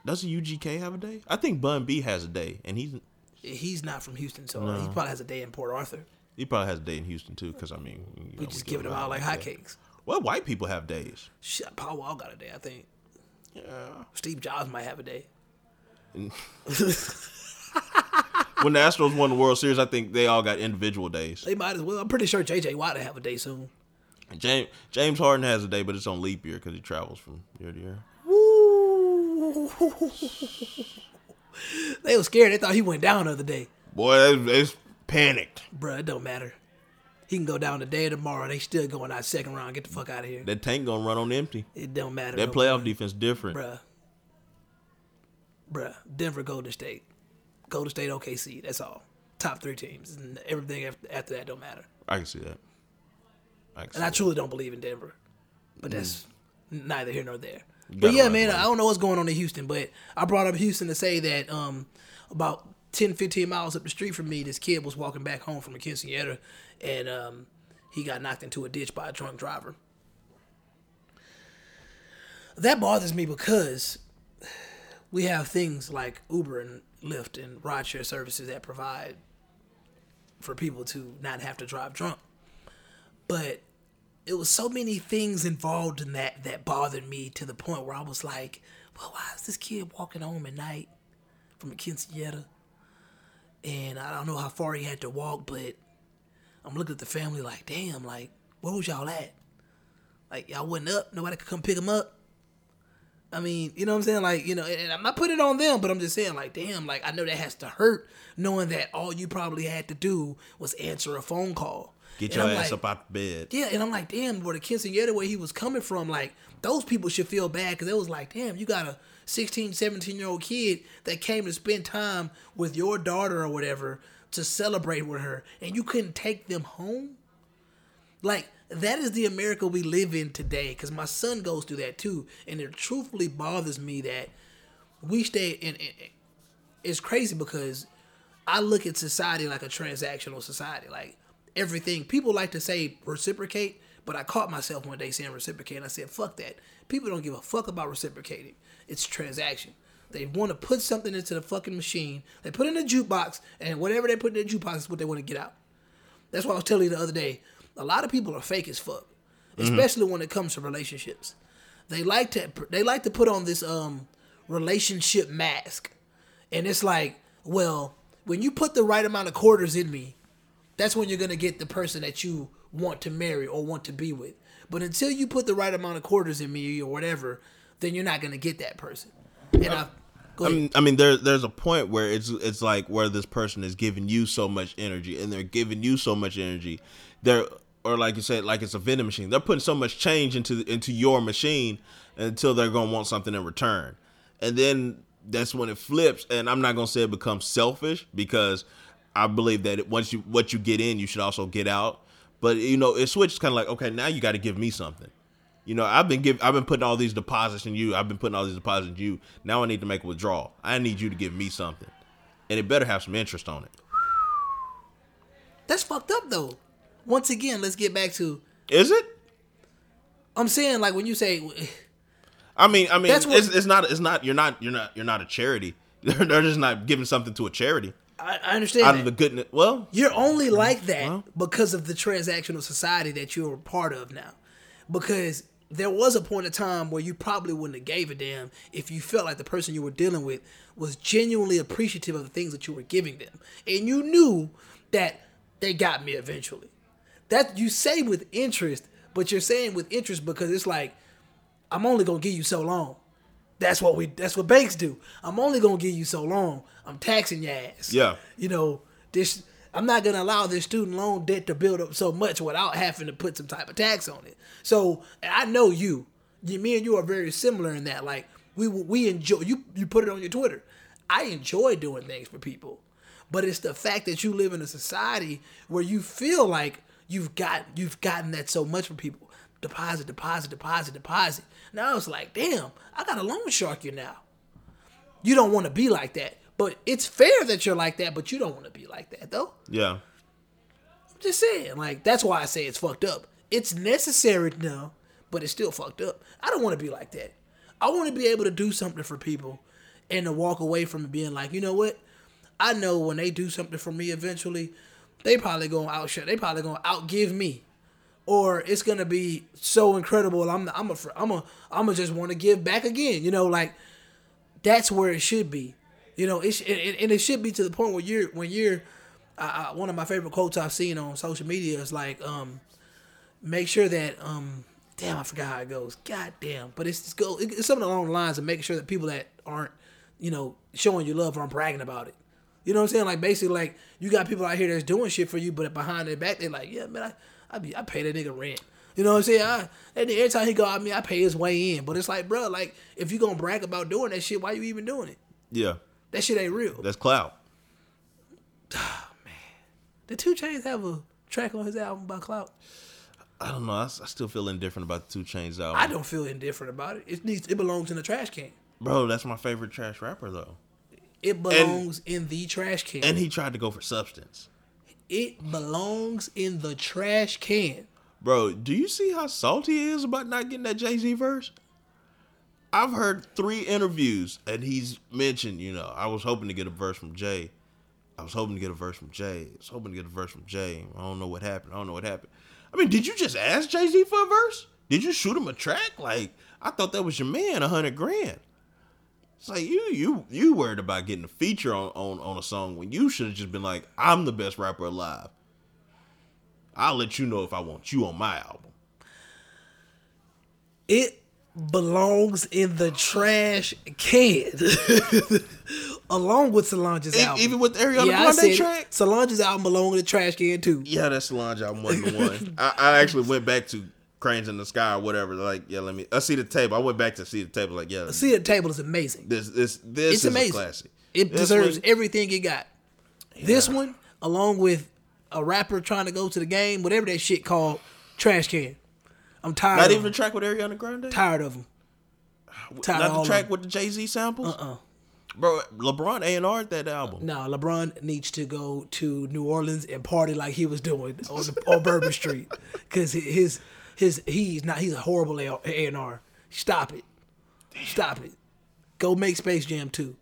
does the UGK have a day? I think Bun B has a day, and he's he's not from Houston, so he probably has a day in Port Arthur. He probably has a day in Houston too. Because I mean, you know, We just give giving them out like hotcakes. Well, white people have days. Shit, Paul Wall got a day, I think. Yeah. Steve Jobs might have a day. when the Astros won the World Series, I think they all got individual days. They might as well. I'm pretty sure JJ Watt will have a day soon. James James Harden has a day, but it's on leap year because he travels from year to year. Woo! They were scared. They thought he went down the other day. Boy, they, they panicked. Bruh, it don't matter. He can go down today or tomorrow. They still going out second round. Get the fuck out of here. That tank gonna run on empty. It don't matter. That no playoff more. defense different. Bruh. Bruh. Denver, Golden State. Golden State, OKC. That's all. Top three teams. And everything after, that don't matter. I can see that. I can And I that. truly don't believe in Denver. But that's neither here nor there. But yeah, man. I don't know what's going on in Houston, but I brought up Houston to say that um, about 10, 15 miles up the street from me, this kid was walking back home from a quinceanera and um, he got knocked into a ditch by a drunk driver. That bothers me because we have things like Uber and Lyft and rideshare services that provide for people to not have to drive drunk. But it was so many things involved in that that bothered me to the point where I was like, well, why is this kid walking home at night from a quinceanera? And I don't know how far he had to walk, but I'm looking at the family like, damn, like, where was y'all at? Like, y'all wasn't up? Nobody could come pick him up? I mean, you know what I'm saying? Like, you know, and I'm not putting it on them, but I'm just saying, like, damn, like, I know that has to hurt knowing that all you probably had to do was answer a phone call. Get And your I'm ass like, up out the bed. yeah, and I'm like, damn, where the quinceanera where he was coming from, like, those people should feel bad because it was like, damn, you got a 16, 17 year old kid that came to spend time with your daughter or whatever to celebrate with her, and you couldn't take them home? Like, that is the America we live in today because my son goes through that too. And it truthfully bothers me that we stay in. in it's crazy because I look at society like a transactional society. Like everything, people like to say reciprocate, but I caught myself one day saying reciprocate, and I said, "Fuck that." People don't give a fuck about reciprocating. It's transaction. They want to put something into the fucking machine. They put in a jukebox, and whatever they put in the jukebox is what they want to get out. That's what I was telling you the other day. A lot of people are fake as fuck, especially when it comes to relationships. They like to they like to put on this um relationship mask, and it's like, well, when you put the right amount of quarters in me, that's when you're gonna get the person that you want to marry or want to be with. But until you put the right amount of quarters in me or whatever, then you're not gonna get that person. And I I mean, I mean, there, there's a point where it's it's like where this person is giving you so much energy, and they're giving you so much energy. They're or like you said, like it's a vending machine. They're putting so much change into into your machine until they're gonna want something in return, and then that's when it flips. And I'm not gonna say it becomes selfish because I believe that once you what you get in, you should also get out. But you know, it switches kind of like okay, now you got to give me something. You know, I've been give, I've been putting all these deposits in you. I've been putting all these deposits in you. Now I need to make a withdrawal. I need you to give me something, and it better have some interest on it. That's fucked up though. Once again, let's get back to. Is it? I'm saying like when you say I mean, I mean, That's what- it's, it's not. It's not. You're not. You're not. You're not a charity. They're, they're just not giving something to a charity I, I understand out that. of the goodness. Well, You're only like that Well. because of the transactional society that you're a part of now. Because there was a point of time where you probably wouldn't have gave a damn if you felt like the person you were dealing with was genuinely appreciative of the things that you were giving them. And you knew that they got me eventually. That you say with interest, but you're saying with interest because it's like I'm only gonna give you so long. That's what we. That's what banks do. I'm only gonna give you so long. I'm taxing your ass. Yeah. You know this. I'm not gonna allow this student loan debt to build up so much without having to put some type of tax on it. So I know you. you. Me and you are very similar in that. Like we we enjoy. You you put it on your Twitter. I enjoy doing things for people, but it's the fact that you live in a society where you feel like you've got you've gotten that so much from people. Deposit, deposit, deposit, deposit. Now it's like, damn, I got a loan shark you now. You don't want to be like that. But it's fair that you're like that, but you don't want to be like that though. yeah. I'm just saying, like that's why I say it's fucked up. It's necessary now, but it's still fucked up. I don't want to be like that. I want to be able to do something for people and to walk away from being like, you know what? I know when they do something for me eventually, they probably gonna outshine. They probably gonna outgive me, or it's gonna be so incredible. I'm I'm a I'm a I'm a just want to give back again. You know, like that's where it should be. You know, it sh- and, and it should be to the point where you're when you're. I, I, one of my favorite quotes I've seen on social media is like, um, make sure that um, damn, I forgot how it goes. God damn, but it's it's go it's something along the lines of making sure that people that aren't, you know, showing you love aren't bragging about it. You know what I'm saying? Like basically, like you got people out here that's doing shit for you, but behind their back, they're like, yeah, man, I I, be, I pay that nigga rent. You know what I'm saying? I, and every time he go out, me, I pay his way in. But it's like, bro, like if you gonna brag about doing that shit, why you even doing it? Yeah. That shit ain't real. That's clout. Oh, man, did 2 Chainz have a track on his album by Clout? I don't know. I still feel indifferent about the 2 Chainz album. I don't feel indifferent about it. It needs it belongs in the trash can. Bro, that's my favorite trash rapper though. It belongs in the trash can. And he tried to go for substance. It belongs in the trash can. Bro, do you see how salty he is about not getting that Jay Z verse? I've heard three interviews and he's mentioned, you know, I was hoping to get a verse from Jay. I was hoping to get a verse from Jay. I was hoping to get a verse from Jay. I don't know what happened. I don't know what happened. I mean, did you just ask Jay Z for a verse? Did you shoot him a track? Like, I thought that was your man, a hundred grand. It's like you you you worried about getting a feature on, on, on a song when you should have just been like, I'm the best rapper alive. I'll let you know if I want you on my album. It belongs in the trash can. Along with Solange's E- album. even with Ariana yeah, Grande track? Solange's album belonged in the trash can too. Yeah, that Solange album wasn't the one. I, I actually went back to Cranes in the Sky or whatever. Like, yeah, let me. I see the table. I went back to see the table. Like, yeah, See the table is amazing. this this this It's is amazing. classic. It This deserves one- everything it got. This one, along with a rapper trying to go to the game, whatever that shit called, trash can. I'm tired. Not even the track with Ariana Grande. tired of them. tired Not the track with the Jay Z samples. Uh-uh. Bro, LeBron A and R that album. No, LeBron needs to go to New Orleans and party like he was doing on, the, on Bourbon Street, because his his he's not he's a horrible A and R. Stop it, stop it. Go make Space Jam 2.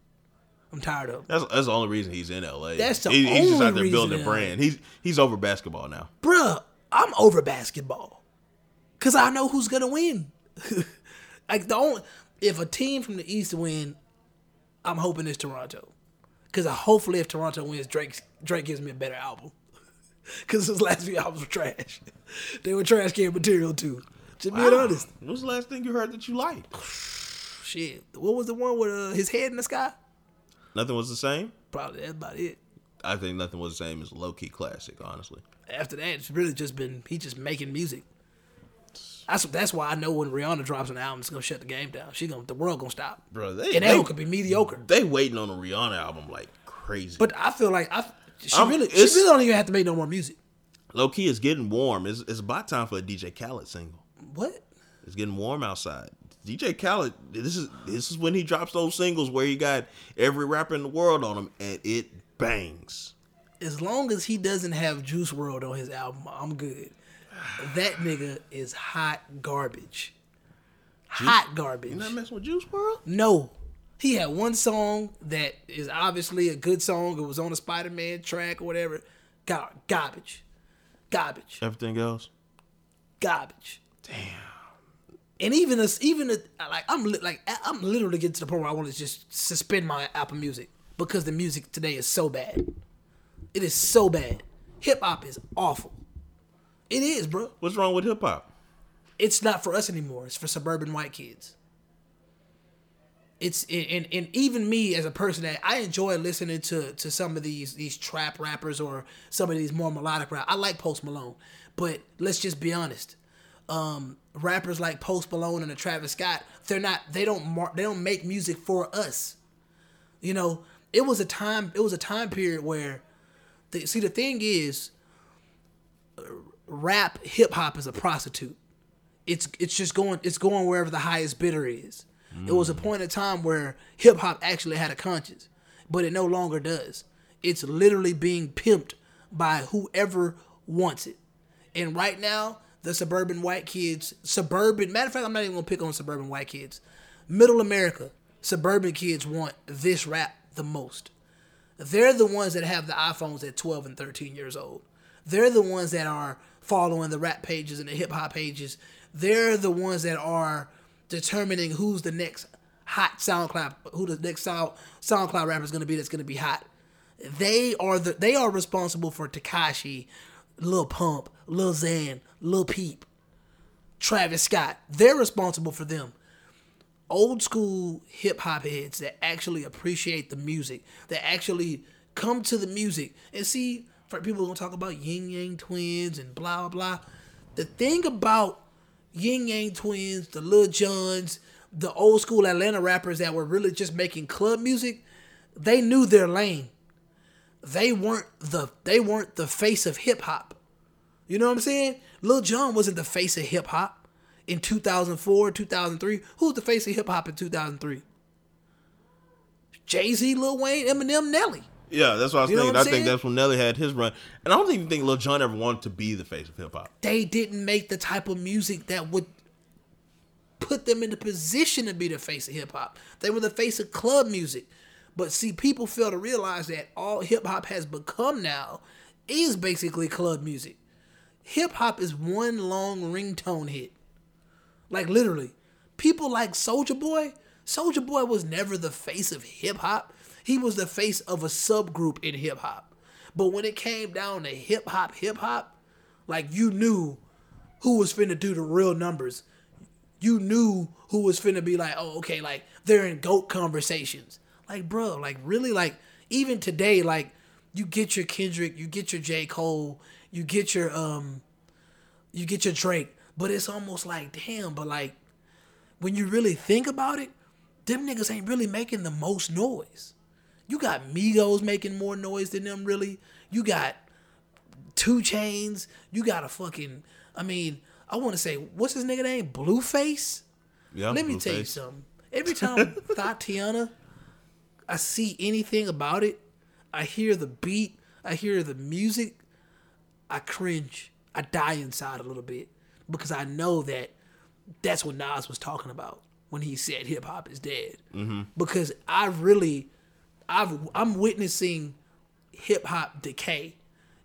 I'm tired of. It. That's that's the only reason he's in LA. That's the He- he's just out there building a brand. He's he's over basketball now. Bruh, I'm over basketball, cause I know who's gonna win. like the only if a team from the East win, I'm hoping it's Toronto, cause I, hopefully if Toronto wins, Drake Drake gives me a better album. Cause his last few albums were trash. they were trash can material too. Just being honest. What was the last thing you heard that you liked? Shit, what was the one with uh, his head in the sky? Nothing was the same. Probably that's about it. I think nothing was the same as low key classic, honestly. After that, it's really just been he just making music. That's that's why I know when Rihanna drops an album, it's gonna shut the game down. She gonna the world gonna stop. Bro, they and they, that one could be mediocre. they waiting on a Rihanna album like crazy. But I feel like I she I'm- really she really don't even have to make no more music. low key, it's getting warm. It's, it's about time for a DJ Khaled single. What? It's getting warm outside. DJ Khaled, this is this is when he drops those singles where he got every rapper in the world on him, and it bangs. As long as he doesn't have Juice WRLD on his album, I'm good. That nigga is hot garbage. Hot garbage. You not messing with Juice WRLD? No. He had one song that is obviously a good song. It was on a Spider Man track or whatever. Gar- garbage. Garbage. Everything else. Garbage. Damn. And even us, even a, like I'm li- like I'm literally getting to the point where I want to just suspend my Apple Music because the music today is so bad. It is so bad. Hip hop is awful. It is, bro. What's wrong with hip hop? It's not for us anymore. It's for suburban white kids. It's and, and even me as a person that I enjoy listening to to some of these these trap rappers or some of these more melodic rap. I like Post Malone, but let's just be honest. Um, rappers like Post Malone and the Travis Scott, they're not. They don't. Mar- they don't make music for us. You know, it was a time. It was a time period where, the, see, the thing is, uh, rap hip hop is a prostitute it's it's just going it's going wherever the highest bidder is. It was a point in time where hip hop actually had a conscience, but it no longer does. It's literally being pimped by whoever wants it. And right now, the suburban white kids, suburban matter of fact, I'm not even gonna pick on suburban white kids. Middle America, suburban kids want this rap the most. They're the ones that have the iPhones at 12 and 13 years old. They're the ones that are following the rap pages and the hip hop pages. They're the ones that are determining who's the next hot SoundCloud, who the next Sound, SoundCloud rapper is going to be that's going to be hot. They are the they are responsible for Tekashi, Lil Pump, Lil Xan, Lil Peep, Travis Scott. They're responsible for them old school hip hop heads that actually appreciate the music, that actually come to the music and see. For people gonna talk about Yin Yang Twins and blah blah blah. The thing about Yin Yang Twins, the Lil Jons, the old school Atlanta rappers that were really just making club music, they knew their lane. They weren't the they weren't the face of hip hop. You know what I'm saying? Lil Jon wasn't the face of hip hop in 2004, 2003. Who's the face of hip hop in 2003? Jay Z, Lil Wayne, Eminem, Nelly. Yeah, that's what I was You thinking. I I'm think that's when Nelly had his run, and I don't even think Lil Jon ever wanted to be the face of hip hop. They didn't make the type of music that would put them in the position to be the face of hip hop. They were the face of club music. But see, people fail to realize that all hip hop has become now is basically club music. Hip hop is one long ringtone hit. Like literally. People like Soulja Boy. Soulja Boy was never the face of hip hop. He was the face of a subgroup in hip hop. But when it came down to hip hop, hip hop, like you knew who was finna do the real numbers. You knew who was finna be like, oh, okay, like they're in GOAT conversations. Like, bro, like really, like even today, like you get your Kendrick, you get your J. Cole, you get your um you get your Drake, but it's almost like, damn, but like when you really think about it, them niggas ain't really making the most noise. You got Migos making more noise than them, really. You got 2 Chainz. You got a fucking. I mean, I want to say, what's his nigga name? Blueface. Yeah, Let me tell you something. Every time Tatiana, I see anything about it, I hear the beat, I hear the music, I cringe. I die inside a little bit because I know that that's what Nas was talking about when he said hip hop is dead. Mm-hmm. Because I really, I've I'm witnessing hip hop decay,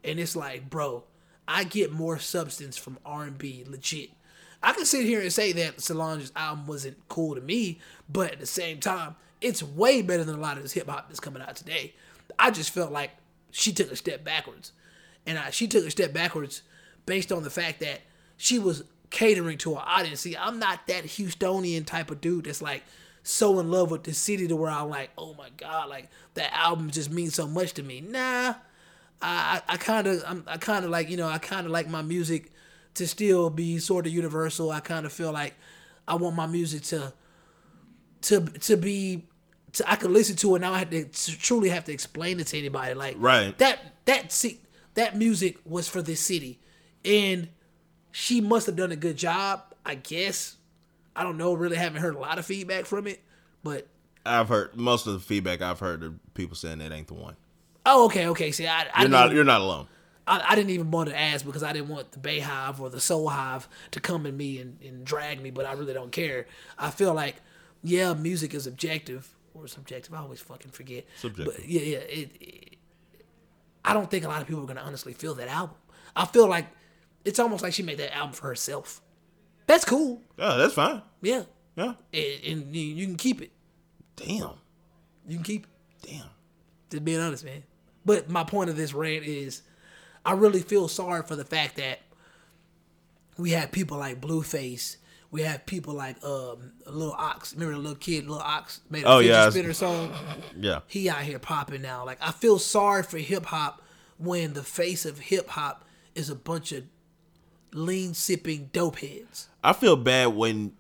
and it's like, bro, I get more substance from R and B, legit. I can sit here and say that Solange's album wasn't cool to me, but at the same time, it's way better than a lot of this hip hop that's coming out today. I just felt like she took a step backwards, and I, she took a step backwards based on the fact that she was catering to her audience. See, I'm not that Houstonian type of dude that's like so in love with the city to where I'm like, oh my god, like that album just means so much to me. Nah, I I kind of I'm kind of like you know I kind of like my music to still be sort of universal. I kind of feel like I want my music to to to be to, I could listen to it now. I have to, to truly have to explain it to anybody. Like Right. that that see that music was for this city, and she must have done a good job. I guess I don't know. Really haven't heard a lot of feedback from it, but I've heard most of the feedback I've heard of people saying that ain't the one. oh okay okay. See, I I You're even- you're not alone. I, I didn't even want to ask because I didn't want the BeyHive or the Soul Hive to come in me and, and drag me, but I really don't care. I feel like, yeah, music is objective or subjective. I always fucking forget. Subjective. But yeah, yeah. It, it, I don't think a lot of people are going to honestly feel that album. I feel like it's almost like she made that album for herself. That's cool. Yeah, that's fine. Yeah. Yeah. And, and you, you can keep it. Damn. You can keep it. Damn. Just being honest, man. But my point of this rant is I really feel sorry for the fact that we have people like Blueface. We have people like um Little Ox. Remember the little kid, Little Ox made a Oh, yeah, spinner song? Yeah. He out here popping now. Like I feel sorry for hip hop when the face of hip hop is a bunch of lean sipping dope heads. I feel bad when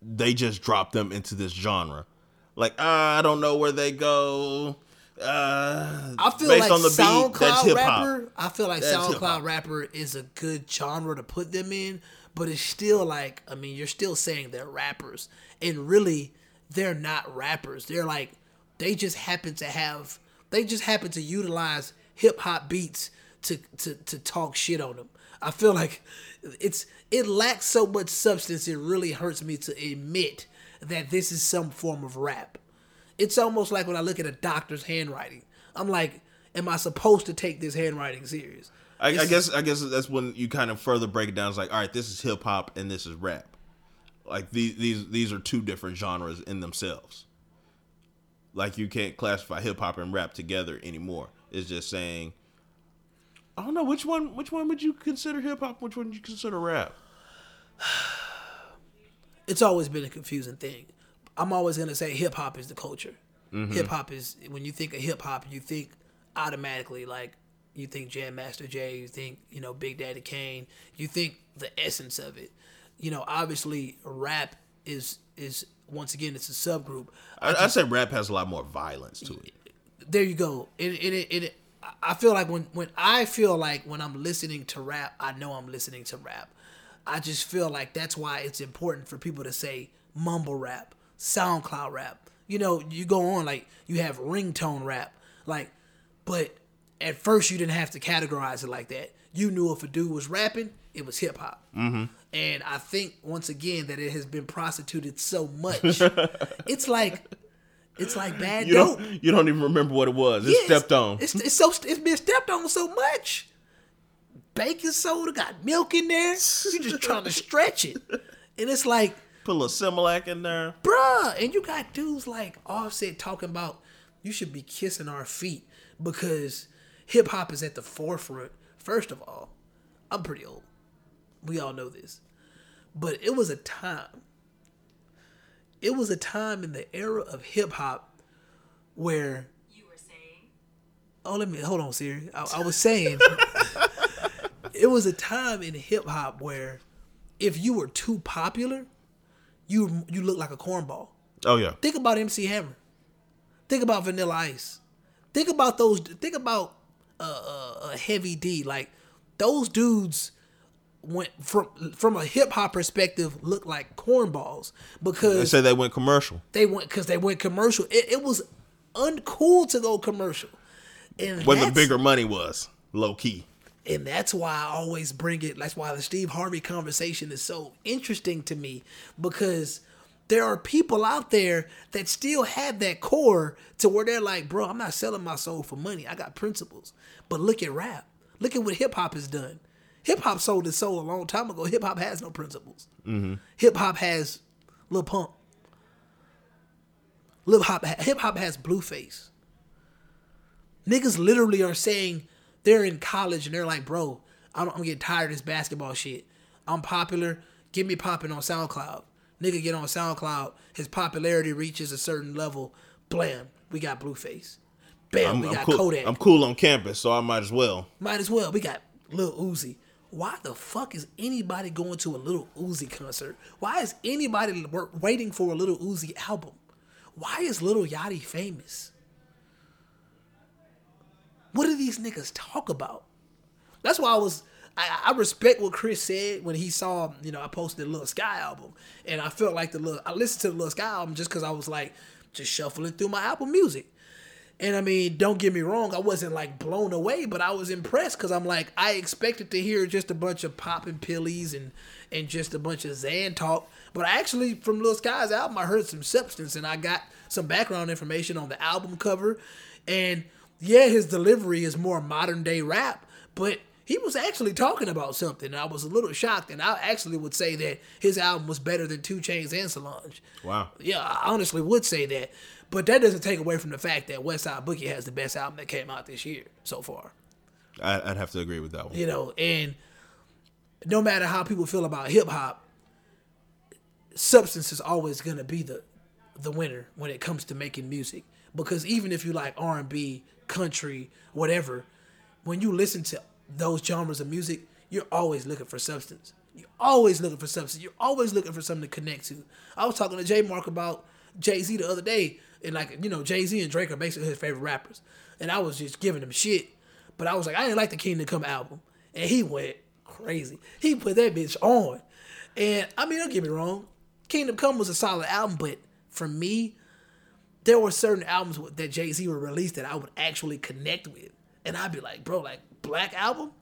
they just drop them into this genre. Like, ah, I don't know where they go. Uh, I feel based like on the beat, SoundCloud rapper. I feel like That's SoundCloud hip-hop. rapper is a good genre to put them in, but it's still like I mean, you're still saying they're rappers, and really, they're not rappers. They're like they just happen to have they just happen to utilize hip hop beats to to to talk shit on them. I feel like it's it lacks so much substance. It really hurts me to admit that this is some form of rap. It's almost like when I look at a doctor's handwriting. I'm like, am I supposed to take this handwriting serious? I, I guess I guess that's when you kind of further break it down. It's like, all right, this is hip hop and this is rap. Like these these these are two different genres in themselves. Like you can't classify hip hop and rap together anymore. It's just saying, I don't know which one which one would you consider hip hop, which one would you consider rap. It's always been a confusing thing. I'm always gonna say hip hop is the culture. Mm-hmm. Hip hop is when you think of hip hop, you think automatically like you think Jam Master Jay, you think you know Big Daddy Kane, you think the essence of it. You know, obviously rap is is once again it's a subgroup. I, I'd say rap has a lot more violence to it. there you go. It, it, it, it, I feel like when, when I feel like when I'm listening to rap, I know I'm listening to rap. I just feel like that's why it's important for people to say mumble rap, SoundCloud rap. You know, you go on like you have ringtone rap, like, but at first you didn't have to categorize it like that. You knew if a dude was rapping, it was hip hop. Mm-hmm. And I think once again that it has been prostituted so much. it's like, it's like bad You dope. don't you don't even remember what it was. It's Yes, stepped on. It's, it's so it's been stepped on so much. Baking soda got milk in there. You just trying to stretch it, and it's like, Put a little Similac in there. bruh. And you got dudes like Offset talking about you should be kissing our feet because hip hop is at the forefront. First of all, I'm pretty old. We all know this, but it was a time. It was a time in the era of hip hop where You were saying? Oh, let me hold on, Siri. I, I was saying it was a time in hip hop where if you were too popular, you you look like a cornball. Oh yeah. Think about MC Hammer. Think about Vanilla Ice. Think about those. Think about a uh, uh, Heavy D. Like those dudes went from from a hip hop perspective looked like cornballs because they say they went commercial. they went because they went commercial. It, it was uncool to go commercial. And Where the bigger money was, low key. and that's why I always bring it. That's why the Steve Harvey conversation is so interesting to me because there are people out there that still have that core to where they're like, bro, I'm not selling my soul for money. I got principles. But look at rap. Look at what hip hop has done. Hip hop sold its soul a long time ago. Hip hop has no principles. Hip hop has Lil Pump. Lil hop hip hop has Blueface. Niggas literally are saying they're in college and they're like, bro, I'm, I'm getting tired of this basketball shit. I'm popular. Get me popping on SoundCloud. Nigga get on SoundCloud, his popularity reaches a certain level. Blam, we got Blueface. Bam, I'm, we I'm got cool. Kodak. I'm cool on campus, so I might as well. Might as well. We got Lil Uzi. Why the fuck is anybody going to a Little Uzi concert? Why is anybody waiting for a Little Uzi album? Why is Little Yachty famous? What do these niggas talk about? That's why I was. I, I respect what Chris said when he saw, you know, I posted the Lil Skies album, and I felt like the little. I listened to the Little Sky album just because I was like, just shuffling through my Apple Music. And I mean, don't get me wrong, I wasn't like blown away, but I was impressed because I'm like, I expected to hear just a bunch of popping pillies and and just a bunch of Xan talk. But I actually, from Lil Skies' album, I heard some substance and I got some background information on the album cover. And yeah, his delivery is more modern day rap, but he was actually talking about something. I was a little shocked, and I actually would say that his album was better than 2 Chainz and Solange. Wow. Yeah, I honestly would say that. But that doesn't take away from the fact that Westside Boogie has the best album that came out this year so far. I, I'd have to agree with that one. You know, and no matter how people feel about hip hop, substance is always gonna be the the winner when it comes to making music. Because even if you like R and B, country, whatever, when you listen to those genres of music, you're always looking for substance. You're always looking for substance. You're always looking for something to connect to. I was talking to J Mark about Jay Z the other day, and like you know, Jay Z and Drake are basically his favorite rappers, and I was just giving him shit. But I was like, I didn't like the Kingdom Come album, and he went crazy. He put that bitch on, and I mean, don't get me wrong, Kingdom Come was a solid album, but for me, there were certain albums that Jay Z would release that I would actually connect with, and I'd be like, bro, like Black Album,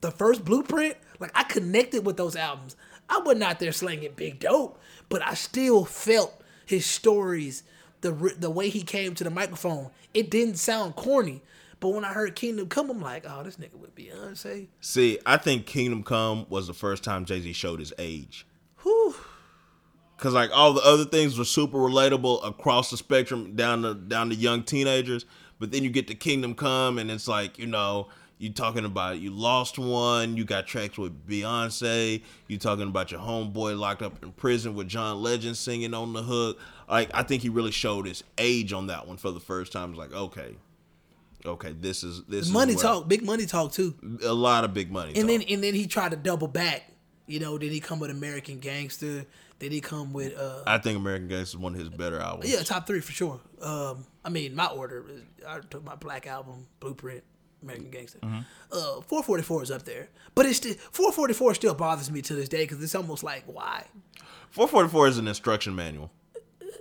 the first Blueprint, like I connected with those albums. I wasn't out there slanging big dope, but I still felt his stories, the the way he came to the microphone. It didn't sound corny, but when I heard Kingdom Come, I'm like, oh, this nigga with Beyonce. See, I think Kingdom Come was the first time Jay Z showed his age. Whew. Cause like all the other things were super relatable across the spectrum down to down to young teenagers, but then you get to Kingdom Come and it's like you know you talking about you lost one, you got tracks with Beyonce, you talking about your homeboy locked up in prison with John Legend singing on the hook. Like I think he really showed his age on that one for the first time. It's like okay, okay, this is this Money is talk, big money talk too. a lot of big money. And talk. then and then he tried to double back. You know, did he come with American Gangster? Did he come with uh I think American Gangster is one of his better albums. yeah, top three for sure. Um I mean my order I took my black album, Blueprint, American Gangster. Mm-hmm. Uh 444 is up there. But it's still 444 still bothers me to this day because it's almost like why? 444 is an instruction manual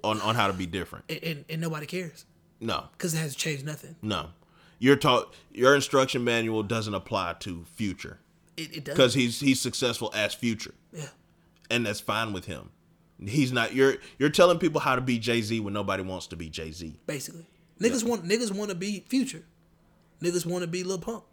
on, on how to be different. And, and, and nobody cares. No, Because it hasn't changed nothing. no. You're taught your instruction manual doesn't apply to Future It, it doesn't. because he's he's successful as Future, yeah. and that's fine with him. He's not. You're you're telling people how to be Jay Z when nobody wants to be Jay Z. Basically. Niggas want niggas want to be future. Niggas want to be Lil Pump.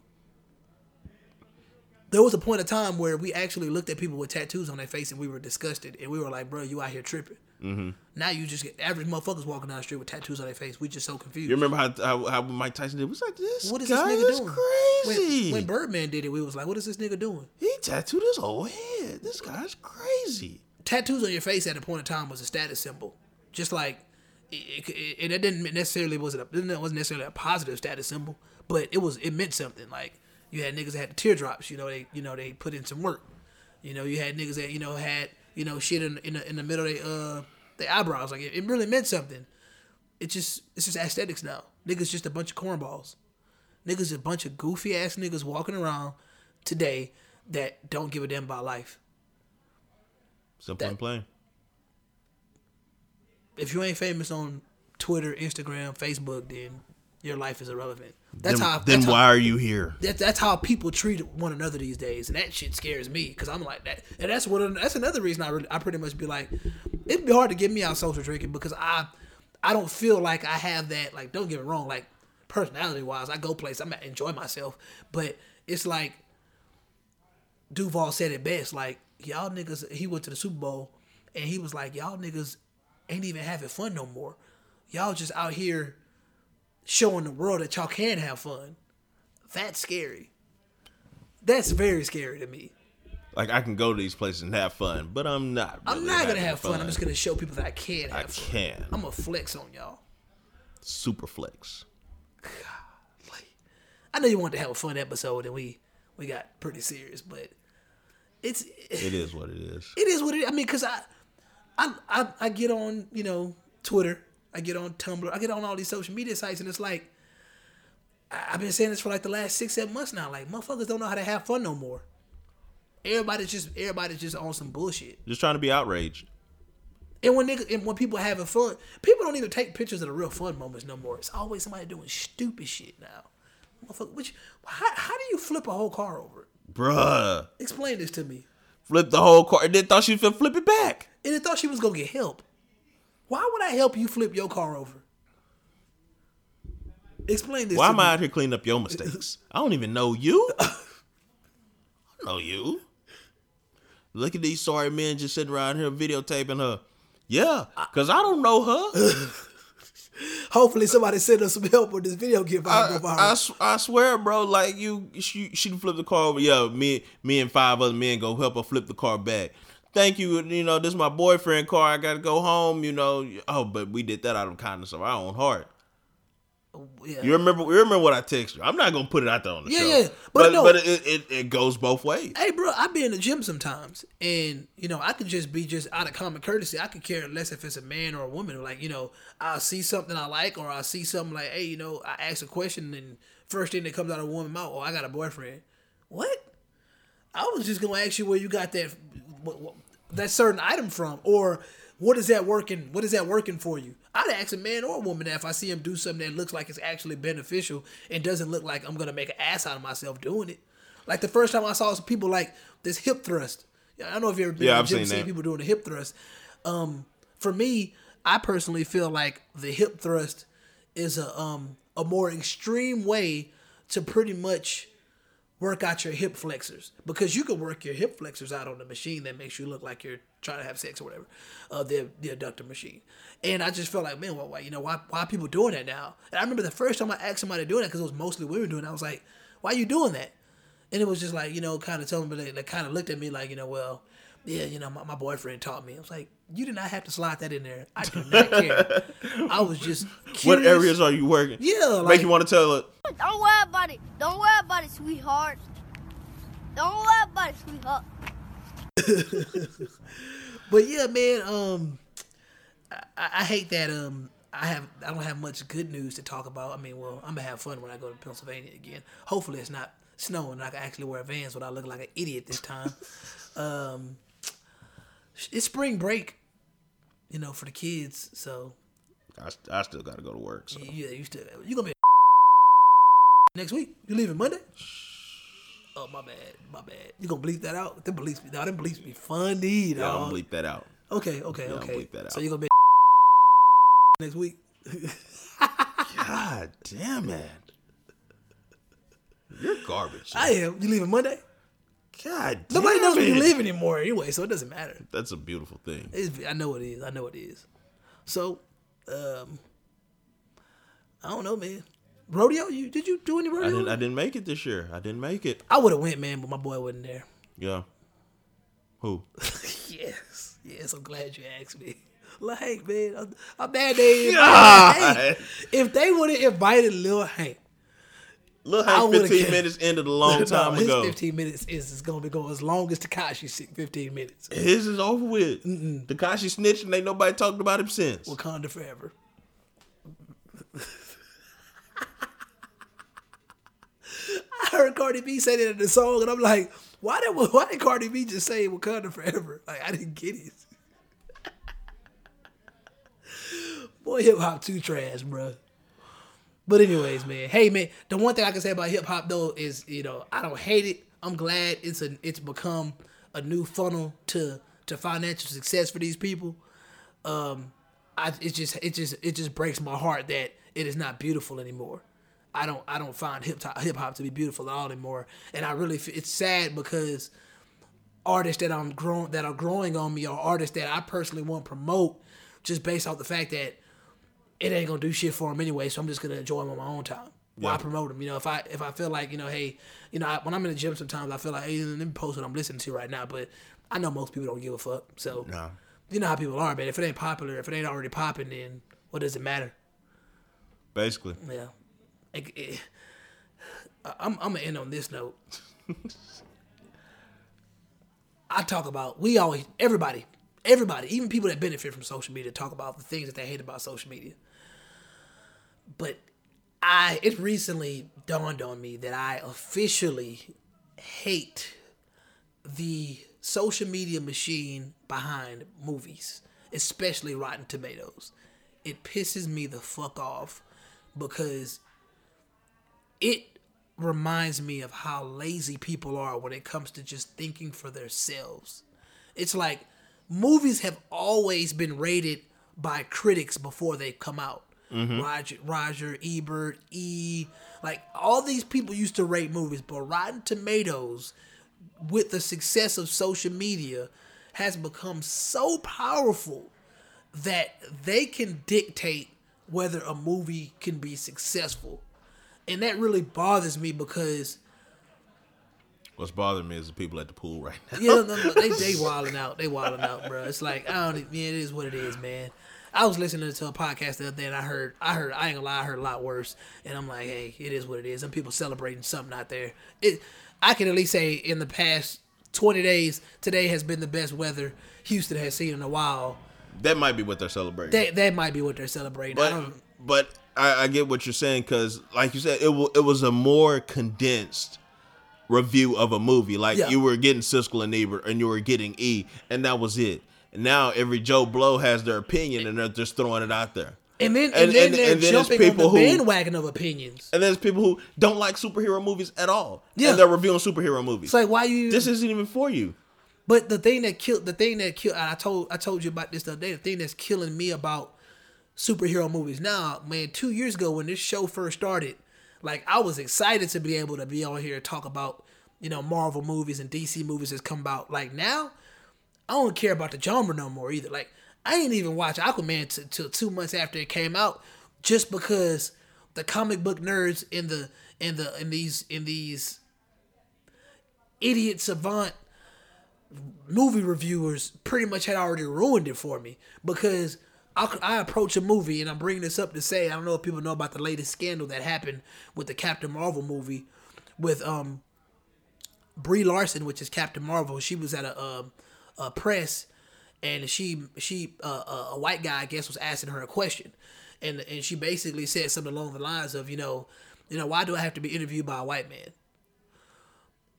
There was a point of time where we actually looked at people with tattoos on their face and we were disgusted and we were like, bro, you out here tripping. Mm-hmm. Now you just get average motherfuckers walking down the street with tattoos on their face. We just so confused. You remember how how, how Mike Tyson did? It was like this. what is this nigga is doing? crazy. When, when Birdman did it, we was like, what is this nigga doing? he tattooed his whole head. This guy's crazy. tattoos on your face at a point in time was a status symbol. Just like, it, it, it, it didn't necessarily was it a, it wasn't necessarily a positive status symbol, but it was it meant something. Like you had niggas that had the teardrops. You know they you know they put in some work. You know you had niggas that you know had you know shit in in the, in the middle of their uh their eyebrows. Like it, it really meant something. It just it's just aesthetics now. Niggas just a bunch of cornballs. Niggas a bunch of goofy ass niggas walking around today that don't give a damn about life. Simple and plain. if you ain't famous on Twitter, Instagram, Facebook, then your life is irrelevant. That's then, how. Then that's why How, are you here? that, that's how people treat one another these days, and that shit scares me because I'm like that, and that's what. That's another reason I really, I pretty much be like, it'd be hard to get me out social drinking because I, I don't feel like I have that. Like, don't get me wrong, like personality wise, I go places, I'm enjoy myself, but it's like Duval said it best. Like y'all niggas, he went to the Super Bowl and he was like, y'all niggas ain't even having fun no more. Y'all just out here showing the world that y'all can have fun. That's scary. That's very scary to me. Like I can go to these places and have fun, but I'm not. I'm not gonna have fun. I'm just gonna show people that I can have I fun. can. I'm gonna flex on y'all. super flex. Like, I know you wanted to have a fun episode, and we we got pretty serious, but it's It is what it is. it is what it. I mean, cause I, I, I, I get on, you know, Twitter, I get on Tumblr, I get on all these social media sites, and it's like, I've been saying this for like the last six, seven months now. Like, motherfuckers don't know how to have fun no more. Everybody's just, everybody's just on some bullshit. Just trying to be outraged. And when nigga, and when people having fun, people don't even take pictures of the real fun moments no more. It's always somebody doing stupid shit now. Motherfucker, which, how, how do you flip a whole car over? Bruh. Explain this to me. Flip the whole car and then thought she was gonna flip it back. and I thought she was gonna get help. Why would I help you flip your car over? Explain this. Why am me. I out here cleaning up your mistakes? I don't even know you. I know you. Look at these sorry men just sitting around here videotaping her. Yeah, because I don't know her. Hopefully, somebody send us some help with this video get I, viral. go viral. I, I swear, bro, like you, she, she flipped the car over. Yeah, me, me and five other men go help her flip the car back. Thank you. You know, this is my boyfriend car. I got to go home, you know. Oh, but we did that out of kindness of our own heart. Oh, yeah. You remember? You remember what I texted you? I'm not gonna put it out there on the Yeah, show. yeah, but but no. but it, it it goes both ways. Hey, bro, I be in the gym sometimes, and you know, I could just be just out of common courtesy. I could care less if it's a man or a woman. Like, you know, I'll see something I like, or I'll see something like, hey, you know, I ask a question, and first thing that comes out of a woman's mouth, oh, I got a boyfriend. What? I was just gonna ask you where you got that what, what, that certain item from, or what is that working? What is that working for you? I'd ask a man or a woman that if I see him do something that looks like it's actually beneficial and doesn't look like I'm gonna make an ass out of myself doing it. Like the first time I saw some people like this hip thrust. I don't know if you ever been Yeah, to the I've gym seen seen people doing the hip thrust. Um, for me, I personally feel like the hip thrust is a um a more extreme way to pretty much work out your hip flexors because you can work your hip flexors out on the machine that makes you look like you're trying to have sex or whatever, uh, the the adductor machine. And I just felt like, man, why, why you know why why people doing that now? And I remember the first time I asked somebody doing that because it was mostly women doing. it, I was like, why are you doing that? And it was just like you know, kind of telling me they, they kind of looked at me like you know, well, yeah, you know, my, my boyfriend taught me. I was like, you did not have to slide that in there. I do not care. I was just What areas are you working? Yeah, like- make you want to tell it. Don't worry about it. Don't worry about it, sweetheart. Don't worry about it, sweetheart. But yeah, man, um, I, I hate that um I have I don't have much good news to talk about. I mean, well, I'm gonna have fun when I go to Pennsylvania again. Hopefully, it's not snowing. and I can actually wear Vans without looking like an idiot this time. um, it's spring break, you know, for the kids. So I, I still got to go to work. So. yeah, you still you gonna be next week. You leaving Monday? Oh my bad, my bad. You gonna bleep that out? Them bleeps, no, them bleeps be funny, Yeah, dog. I'm bleep that out. Okay, okay, Yeah, okay. bleep that out. So you gonna be next week? God damn it! You're garbage. I am. You leaving Monday? God damn Nobody knows it. where you live anymore anyway, so it doesn't matter. That's a beautiful thing. It's, I know it is. I know it is. So, um, I don't know, man. Rodeo? You did you do any I rodeo? didn't. I didn't make it this year. I didn't make it. I would have went, man, but my boy wasn't there. Yeah. Who? Yes, yes. I'm glad you asked me. Like, man, I'm, I'm mad they invited God. If they would have invited Lil Hank, Lil Hank, would've 15 kept- minutes ended a long no, time his ago. 15 minutes is, is gonna be going as long as Tekashi's 15 minutes. His is over with. Takashi snitched and ain't nobody talked about him since. Wakanda forever. I heard Cardi B say that in the song, and I'm like, why did why did Cardi B just say Wakanda forever? Like I didn't get it. Boy, hip hop too trash, bro. But anyways, man. Hey, man. The one thing I can say about hip hop though is, you know, I don't hate it. I'm glad it's a it's become a new funnel to to financial success for these people. Um, I it just it just it just breaks my heart that it is not beautiful anymore. I don't I don't find hip hop hip hop to be beautiful at all anymore, and I really it's sad because artists that I'm growing that are growing on me are artists that I personally want to promote just based off the fact that it ain't gonna do shit for them anyway. So I'm just gonna enjoy them on my own time. why promote them? You know, if I if I feel like you know, hey, you know, I, when I'm in the gym, sometimes I feel like, hey, let me post what I'm listening to right now. But I know most people don't give a fuck. So Nah. you know how people are, man. If it ain't popular, if it ain't already popping, then what does it matter? Basically. Yeah. Like, eh, I- I'm I'm gonna end on this note. I talk about we always everybody, everybody, even people that benefit from social media talk about the things that they hate about social media. But I it recently dawned on me that I officially hate the social media machine behind movies, especially Rotten Tomatoes. It pisses me the fuck off because it reminds me of how lazy people are when it comes to just thinking for themselves. It's like movies have always been rated by critics before they come out. Mm-hmm. Roger, Roger, Ebert, E, like all these people used to rate movies, but Rotten Tomatoes, with the success of social media, has become so powerful that they can dictate whether a movie can be successful. And that really bothers me because What's bothering me is the people at the pool right now. yeah, no, no, they they wilding out. They wilding out, bro. It's like I don't. Yeah, it is what it is, man. I was listening to a podcast the other day, and I heard, I heard, I ain't gonna lie, I heard a lot worse. And I'm like, hey, it is what it is. Some people celebrating something out there. It, I can at least say in the past 20 days, today has been the best weather Houston has seen in a while. That might be what they're celebrating. That that might be what they're celebrating. But don't, but I, I get what you're saying because, like you said, it wa- it was a more condensed review of a movie. Like Yeah. you were getting Siskel and Ebert, and you were getting E, and that was it. And now every Joe Blow has their opinion, and they're just throwing it out there. and then and, and- then and- they're and then jumping on people the who- bandwagon of opinions. And there's people who don't like superhero movies at all, Yeah. and they're reviewing superhero movies. It's like why you this isn't even for you. But the thing that killed the thing that killed I told I told you about this the other day, the thing that's killing me about superhero movies now, man, two years ago when this show first started, like I was excited to be able to be on here and talk about, you know, Marvel movies and DC movies that's come out. Like now, I don't care about the genre no more either. Like I ain't even watch Aquaman till two months after it came out, just because the comic book nerds in the in the in these in these idiot savant movie reviewers pretty much had already ruined it for me because I, I approach a movie and I'm bringing this up to say I don't know if people know about the latest scandal that happened with the Captain Marvel movie with um Brie Larson, which is Captain Marvel. She was at a um a press and she she uh, a- a white guy I guess was asking her a question and and she basically said something along the lines of you know you know why do I have to be interviewed by a white man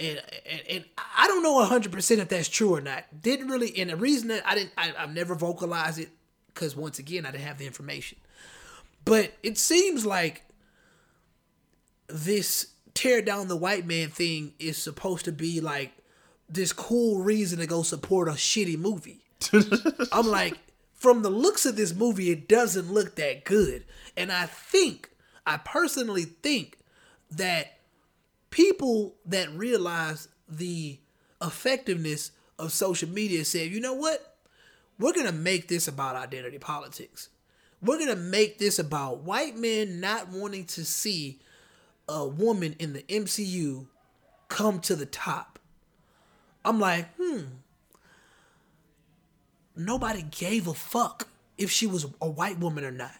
and and, and I don't know hundred percent if that's true or not. Didn't really, and the reason that I didn't, I, I've never vocalized it because once again I didn't have the information. But it seems like this tear down the white man thing is supposed to be like this cool reason to go support a shitty movie. I'm like, from the looks of this movie, it doesn't look that good. And I think, I personally think that people that realize the effectiveness of social media said, you know what? We're going to make this about identity politics. We're going to make this about white men not wanting to see a woman in the MCU come to the top. I'm like, hmm. Nobody gave a fuck if she was a white woman or not.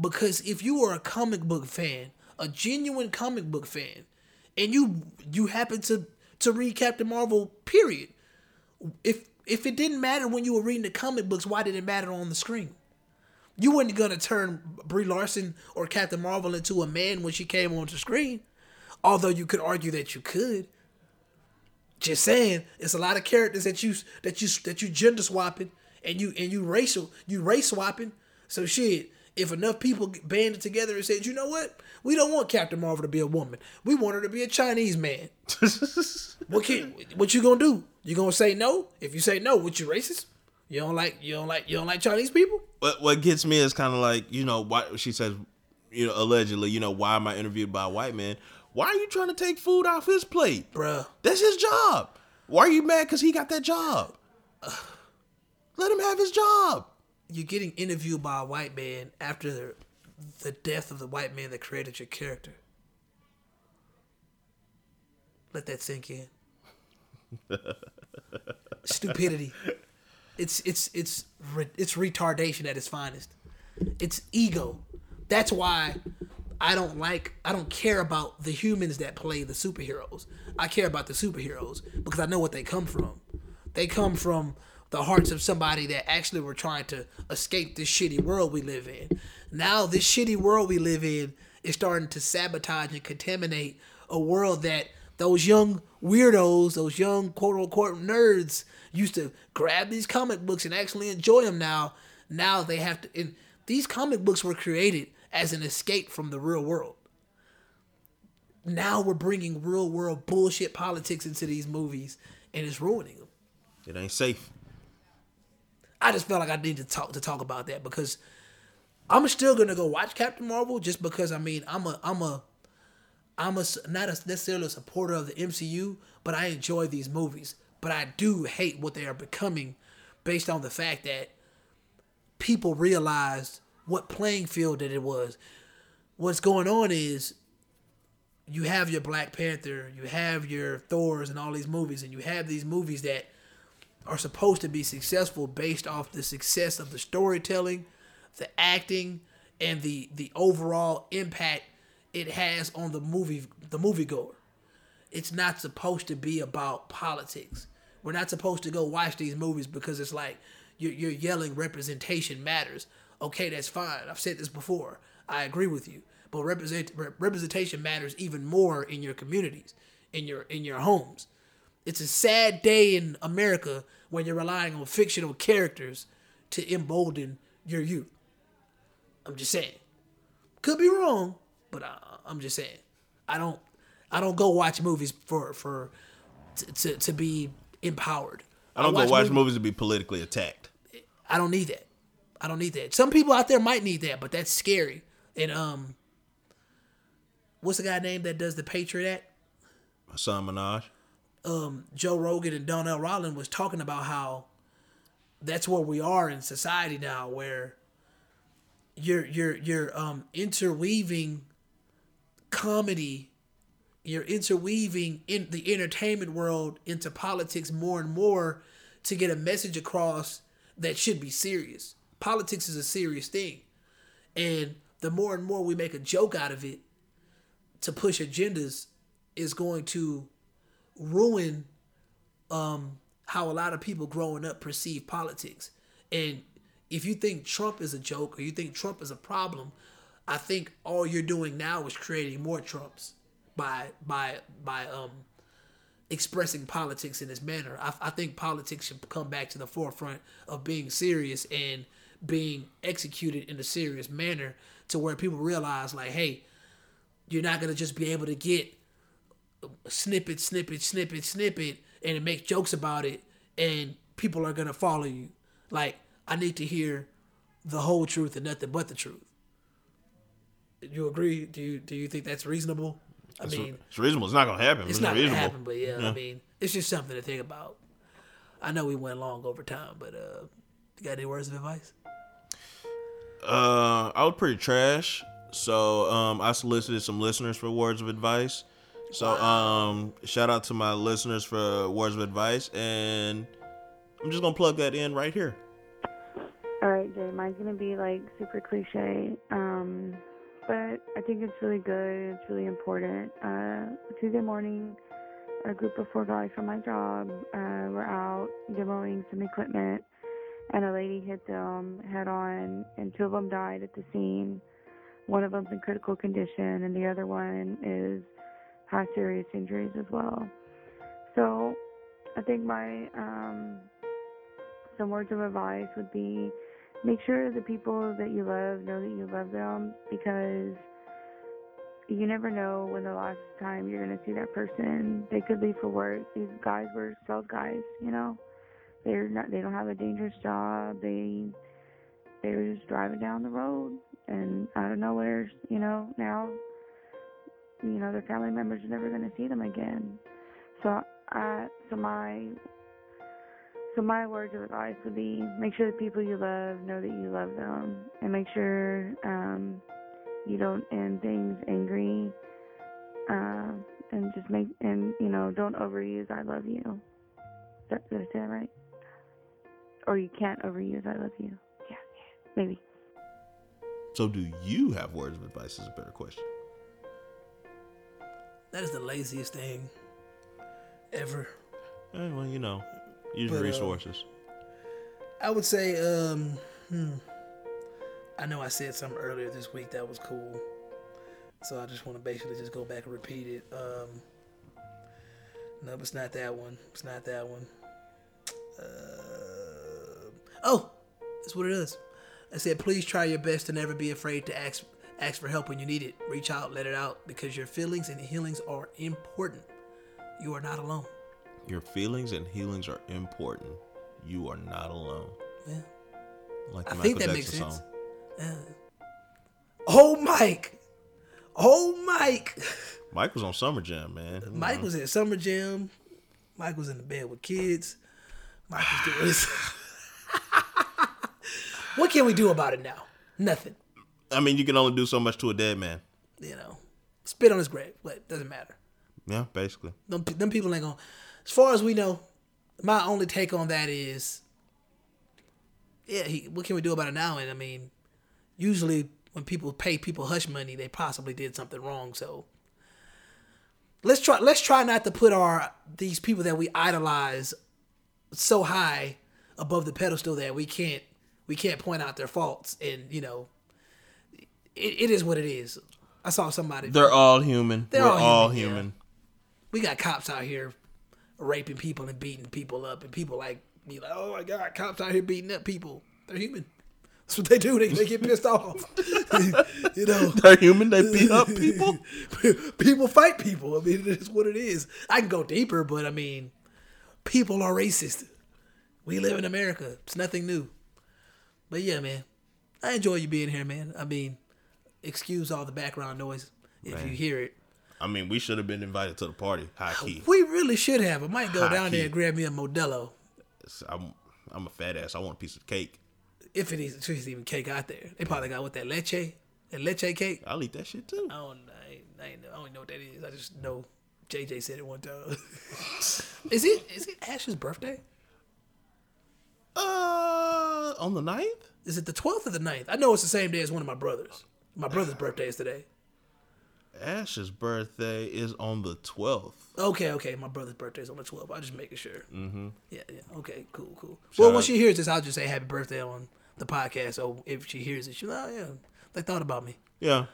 Because if you were a comic book fan, a genuine comic book fan, and you you happen to to read Captain Marvel, period. If if it didn't matter when you were reading the comic books, why did it matter on the screen? You weren't gonna turn Brie Larson or Captain Marvel into a man when she came onto screen. Although you could argue that you could. Just saying, it's a lot of characters that you that you that you gender swapping and you and you racial you race swapping. So shit, if enough people banded together and said, you know what, we don't want Captain Marvel to be a woman, we want her to be a Chinese man. what can what you gonna do? You gonna say no? If you say no, what you racist? You don't like you don't like you don't like Chinese people? What what gets me is kind of like you know why she says, you know, allegedly, you know, why am I interviewed by a white man? Why are you trying to take food off his plate? Bruh. That's his job. Why are you mad because he got that job? Let him have his job. You're getting interviewed by a white man after the, the death of the white man that created your character. Let that sink in. Stupidity. It's it's it's it's retardation at its finest. It's ego. That's why I don't like I don't care about the humans that play the superheroes. I care about the superheroes because I know what they come from. They come from the hearts of somebody that actually were trying to escape this shitty world we live in. Now this shitty world we live in is starting to sabotage and contaminate a world that those young weirdos, those young quote unquote nerds used to grab these comic books and actually enjoy them now. Now they have to and these comic books were created as an escape from the real world. Now we're bringing real world bullshit politics into these movies and it's ruining them. It ain't safe. I just felt like I need to talk to talk about that because I'm still gonna go watch Captain Marvel just because I mean I'm a I'm a I'm a not a, necessarily a supporter of the MCU, but I enjoy these movies. But I do hate what they are becoming, based on the fact that people realized what playing field that it was. What's going on is you have your Black Panther, you have your Thors and all these movies, and you have these movies that are supposed to be successful based off the success of the storytelling, the acting, and the the overall impact it has on the movie the moviegoer. It's not supposed to be about politics. We're not supposed to go watch these movies because it's like you're, you're yelling representation matters. Okay, that's fine. I've said this before. I agree with you. But represent, representation matters even more in your communities, in your in your homes. It's a sad day in America when you're relying on fictional characters to embolden your youth. I'm just saying. Could be wrong, but I, I'm just saying. I don't I don't go watch movies for for to to, to be empowered. I don't go watch movies to be politically attacked. I don't need that. I don't need that. Some people out there might need that, but that's scary. And um, what's the guy name that does the Patriot Act? Hasan Minhaj. Um, Joe Rogan and Donnell Rawlings was talking about how that's where we are in society now, where you're you're you're um interweaving comedy you're interweaving in the entertainment world into politics more and more to get a message across that should be serious. Politics is a serious thing. And the more and more we make a joke out of it to push agendas is going to ruin um, how a lot of people growing up perceive politics. And if you think Trump is a joke or you think Trump is a problem, I think all you're doing now is creating more Trumps by by by um expressing politics in this manner. I, I think politics should come back to the forefront of being serious and being executed in a serious manner to where people realize like, hey, you're not gonna just be able to get snippet, snippet, snippet, snippet, and make jokes about it, and people are gonna follow you. Like, I need to hear the whole truth and nothing but the truth. You agree? Do you do you think that's reasonable? I It's, mean, it's reasonable. It's not gonna happen. it's It's, not gonna reasonable. happen, but yeah, I mean, it's just something to think about. I know we went long over time, but uh, you got any words of advice? Uh, I was pretty trash, so um, I solicited some listeners for words of advice. So um, shout out to my listeners for words of advice, and I'm just gonna plug that in right here. All right, Jay. Mine's gonna be like super cliche, um, but I think it's really good. It's really important. Uh, Tuesday morning, a group of four guys from my job uh, were out demoing some equipment, and a lady hit them head on, and two of them died at the scene. One of them's in critical condition, and the other one is has serious injuries as well. So, I think my um, some words of advice would be make sure the people that you love know that you love them because you never know when the last time you're going to see that person. They could leave for work. These guys were sales guys, you know. They're not they don't have a dangerous job. They they were just driving down the road and out of nowhere, you know, now you know, their family members are never going to see them again. So I so my so my words of advice would be make sure the people you love know that you love them and make sure um, you don't end things angry. Uh, and just make and you know don't overuse I love you. Did I say that right? Or you can't overuse I love you. Yeah, yeah, maybe. So, do you have words of advice? Is a better question. That is the laziest thing ever. Eh, well, you know, use But, uh, resources. I would say, um, hmm. I know I said something earlier this week that was cool. So I just want to basically just go back and repeat it. Um, no, it's not that one. It's not that one. Uh, oh, that's what it is. I said, please try your best to never be afraid to ask ask for help when you need it. Reach out, let it out, because your feelings and healings are important. You are not alone. Your feelings and healings are important. You are not alone. Yeah. Like I Michael think that Jackson makes sense. song. Yeah. Oh, Mike. Oh, Mike. Mike was on Summer Jam, man. Mike mm-hmm. was at Summer Jam. Mike was in the bed with kids. Mike was doing this. what can we do about it now? Nothing. I mean, you can only do so much to a dead man. You know, spit on his grave. But doesn't matter. Yeah, basically. Them, them people ain't gonna. As far as we know, my only take on that is, yeah, he, what can we do about it now? And I mean, usually when people pay people hush money, they possibly did something wrong. So let's try. Let's try not to put our these people that we idolize so high above the pedestal that we can't we can't point out their faults. And you know, it, it is what it is. I saw somebody. They're all human. They're We're all all human, human. yeah. we got cops out here raping people and beating people up, and people like be like, "Oh my god, cops out here beating up people." They're human. That's what they do. They, they get pissed off. you know, They're human. They beat up people. people fight people. I mean, it's what it is. I can go deeper, but I mean, people are racist. We live in America. It's nothing new. But yeah, man, I enjoy you being here, man. I mean, excuse all the background noise if you hear it. I mean, we should have been invited to the party. High key. We really should have. I might go High down key. there and grab me a Modelo. I'm, I'm a fat ass. I want a piece of cake. If it is, if there's even cake out there. They probably got what that leche, that leche cake. I'll eat that shit too. I don't, I, ain't, I, ain't, I don't know what that is. I just know JJ said it one time. is it is it Ash's birthday? Uh, on the 9th? Is it the 12th or the 9th? I know it's the same day as one of my brothers. My brother's birthday is today. Ash's birthday is on the 12th. Okay, okay. My brother's birthday is on the 12th. I'm just making sure. Mm-hmm. Yeah, yeah. Okay, cool, cool. Shout well, when out- she hears this, I'll just say happy birthday on the podcast. So if she hears it, she'll, oh, yeah, they thought about me. Yeah.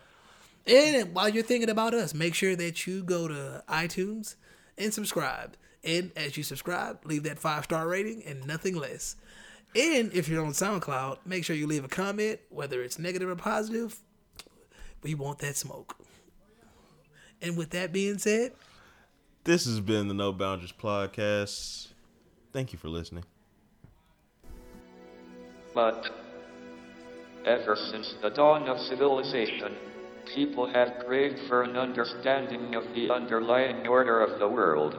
And while you're thinking about us, make sure that you go to iTunes and subscribe. And as you subscribe, leave that five star rating and nothing less. And if you're on SoundCloud, make sure you leave a comment, whether it's negative or positive. We want that smoke. And with that being said, This has been the No Boundaries podcast. Thank you for listening. But ever since the dawn of civilization, people have craved for an understanding of the underlying order of the world.